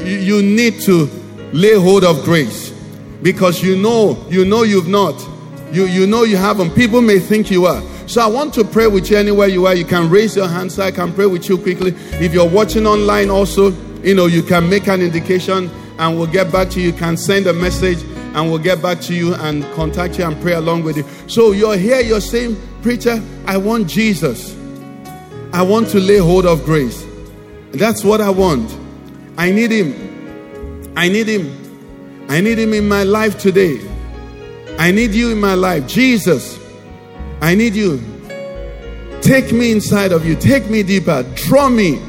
You, need to lay hold of grace because you know, you know you've not. You, you know you haven't. People may think you are. So I want to pray with you anywhere you are. You can raise your hand so I can pray with you quickly. If you're watching online also, you know, you can make an indication and we'll get back to you. You can send a message and we'll get back to you and contact you and pray along with you. So you're here, you're saying, Preacher, I want Jesus. I want to lay hold of grace. That's what I want. I need Him. I need Him. I need Him in my life today. I need you in my life. Jesus, I need you. Take me inside of you. Take me deeper. Draw me.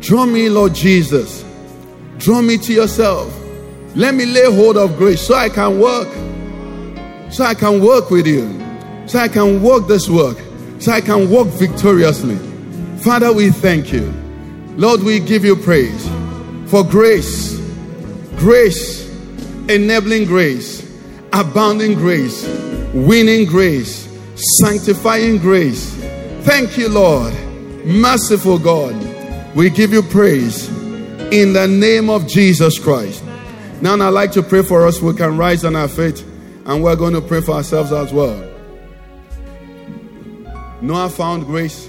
Draw me, Lord Jesus. Draw me to yourself. Let me lay hold of grace so I can work. So I can work with you. So I can work this work. So I can walk victoriously. Father, we thank you. Lord, we give you praise for grace, grace, enabling grace, abounding grace, winning grace, sanctifying grace. Thank you, Lord. Merciful God, we give you praise in the name of Jesus Christ. Now, I'd like to pray for us. We can rise on our feet and we're going to pray for ourselves as well. Noah found grace,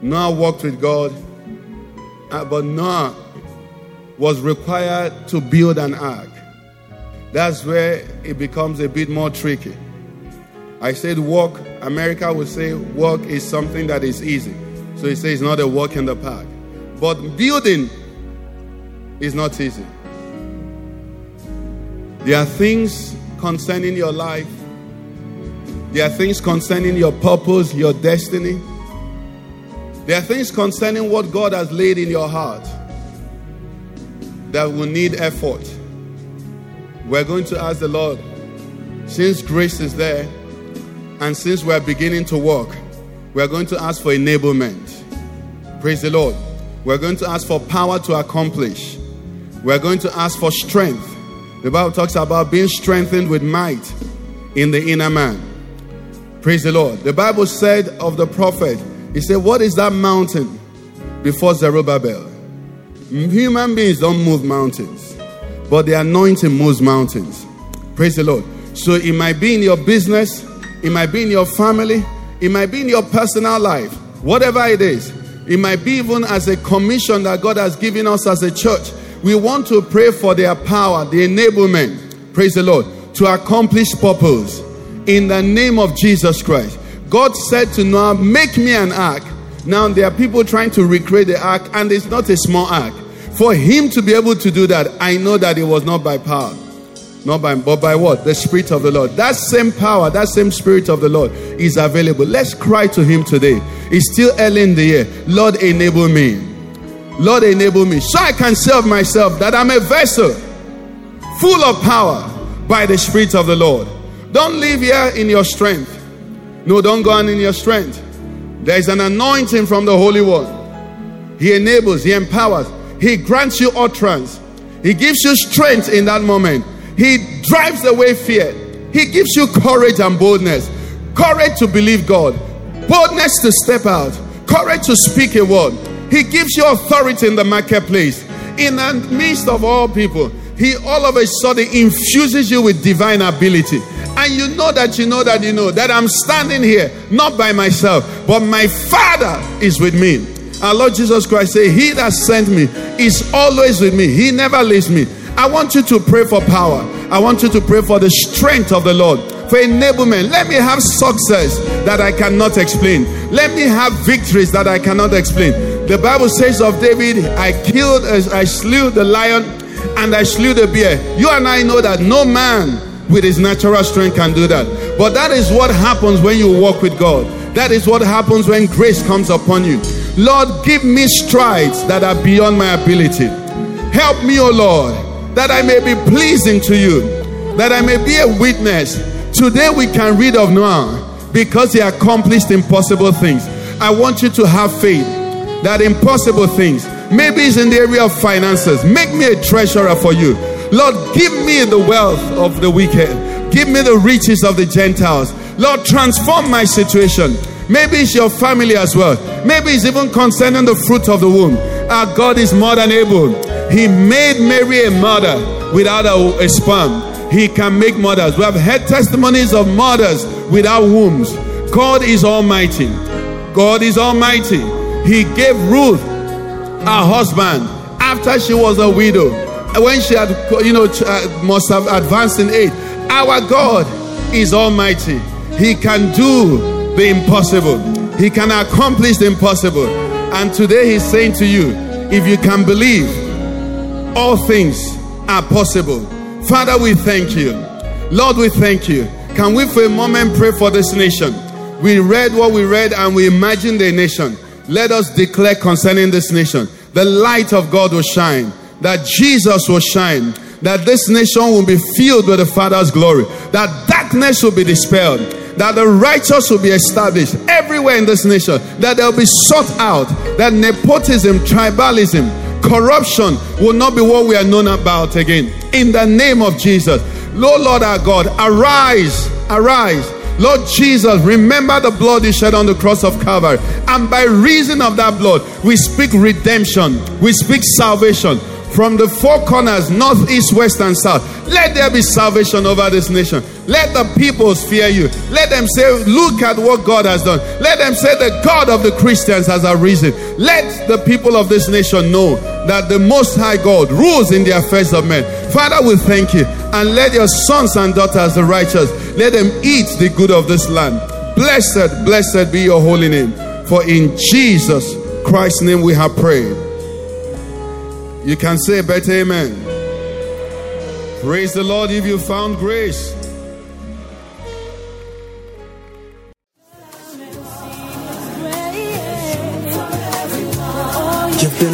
Noah walked with God, uh, but Noah was required to build an ark. That's where it becomes a bit more tricky. I said walk, America would say walk is something that is easy. So he says it's not a walk in the park. But building is not easy. There are things concerning your life, there are things concerning your purpose, your destiny. There are things concerning what God has laid in your heart that will need effort. We're going to ask the Lord, since grace is there and since we're beginning to walk, we're going to ask for enablement. Praise the Lord. We're going to ask for power to accomplish. We're going to ask for strength. The Bible talks about being strengthened with might in the inner man. Praise the Lord. The Bible said of the prophet, He said, What is that mountain before Zerubbabel? Human beings don't move mountains, but the anointing moves mountains. Praise the Lord. So it might be in your business, it might be in your family, it might be in your personal life, whatever it is. It might be even as a commission that God has given us as a church we want to pray for their power, the enablement, praise the Lord, to accomplish purpose in the name of Jesus Christ. God said to Noah, Make me an ark. Now there are people trying to recreate the ark, and it's not a small ark. For him to be able to do that, I know that it was not by power. Not by, but by what? The Spirit of the Lord. That same power, that same Spirit of the Lord is available. Let's cry to Him today. It's still early in the year. Lord, enable me. Lord, enable me so I can serve myself, that I'm a vessel full of power by the Spirit of the Lord. Don't live here in your strength. No, don't go on in your strength. There is an anointing from the Holy One. He enables, He empowers, He grants you utterance, He gives you strength in that moment. He drives away fear, He gives you courage and boldness. Courage to believe God, boldness to step out, courage to speak a word, he gives you authority in the marketplace. In the midst of all people, He all of a sudden infuses you with divine ability. And you know that you know that you know that I'm standing here not by myself, but my Father is with me. Our Lord Jesus Christ said, He that sent me is always with me. He never leaves me. I want you to pray for power. I want you to pray for the strength of the Lord, for enablement. Let me have success that I cannot explain. Let me have victories that I cannot explain. The Bible says of David, I killed, as I slew the lion and I slew the bear. You and I know that no man with his natural strength can do that. But that is what happens when you walk with God. That is what happens when grace comes upon you. Lord, give me strides that are beyond my ability. Help me, O Lord, that I may be pleasing to you, that I may be a witness. Today we can read of Noah because he accomplished impossible things. I want you to have faith that impossible things. Maybe it's in the area of finances. Make me a treasurer for you. Lord, give me the wealth of the wicked. Give me the riches of the Gentiles. Lord, transform my situation. Maybe it's your family as well. Maybe it's even concerning the fruit of the womb. Our God is more than able. He made Mary a mother without a, a sperm. He can make mothers. We have heard testimonies of mothers without wombs. God is almighty. God is almighty. He gave Ruth a husband after she was a widow. When she had, you know, uh, must have advanced in age. Our God is almighty. He can do the impossible. He can accomplish the impossible. And today he's saying to you, if you can believe, all things are possible. Father, we thank you. Lord, we thank you. Can we for a moment pray for this nation? We read what we read and we imagine the nation. Let us declare concerning this nation the light of God will shine, that Jesus will shine, that this nation will be filled with the Father's glory, that darkness will be dispelled, that the righteous will be established everywhere in this nation, that they'll be sought out, that nepotism, tribalism, corruption will not be what we are known about again. In the name of Jesus. Lord, Lord our God, arise, arise. Lord Jesus, remember the blood you shed on the cross of Calvary. And by reason of that blood, we speak redemption, we speak salvation from the four corners, north, east, west, and south. Let there be salvation over this nation. Let the peoples fear you. Let them say, Look at what God has done. Let them say, The God of the Christians has arisen. Let the people of this nation know that the Most High God rules in the affairs of men. Father, we thank you. And let your sons and daughters, the righteous, let them eat the good of this land. Blessed, blessed be your holy name. For in Jesus Christ's name we have prayed. You can say better amen. Praise the Lord if you found grace. You've been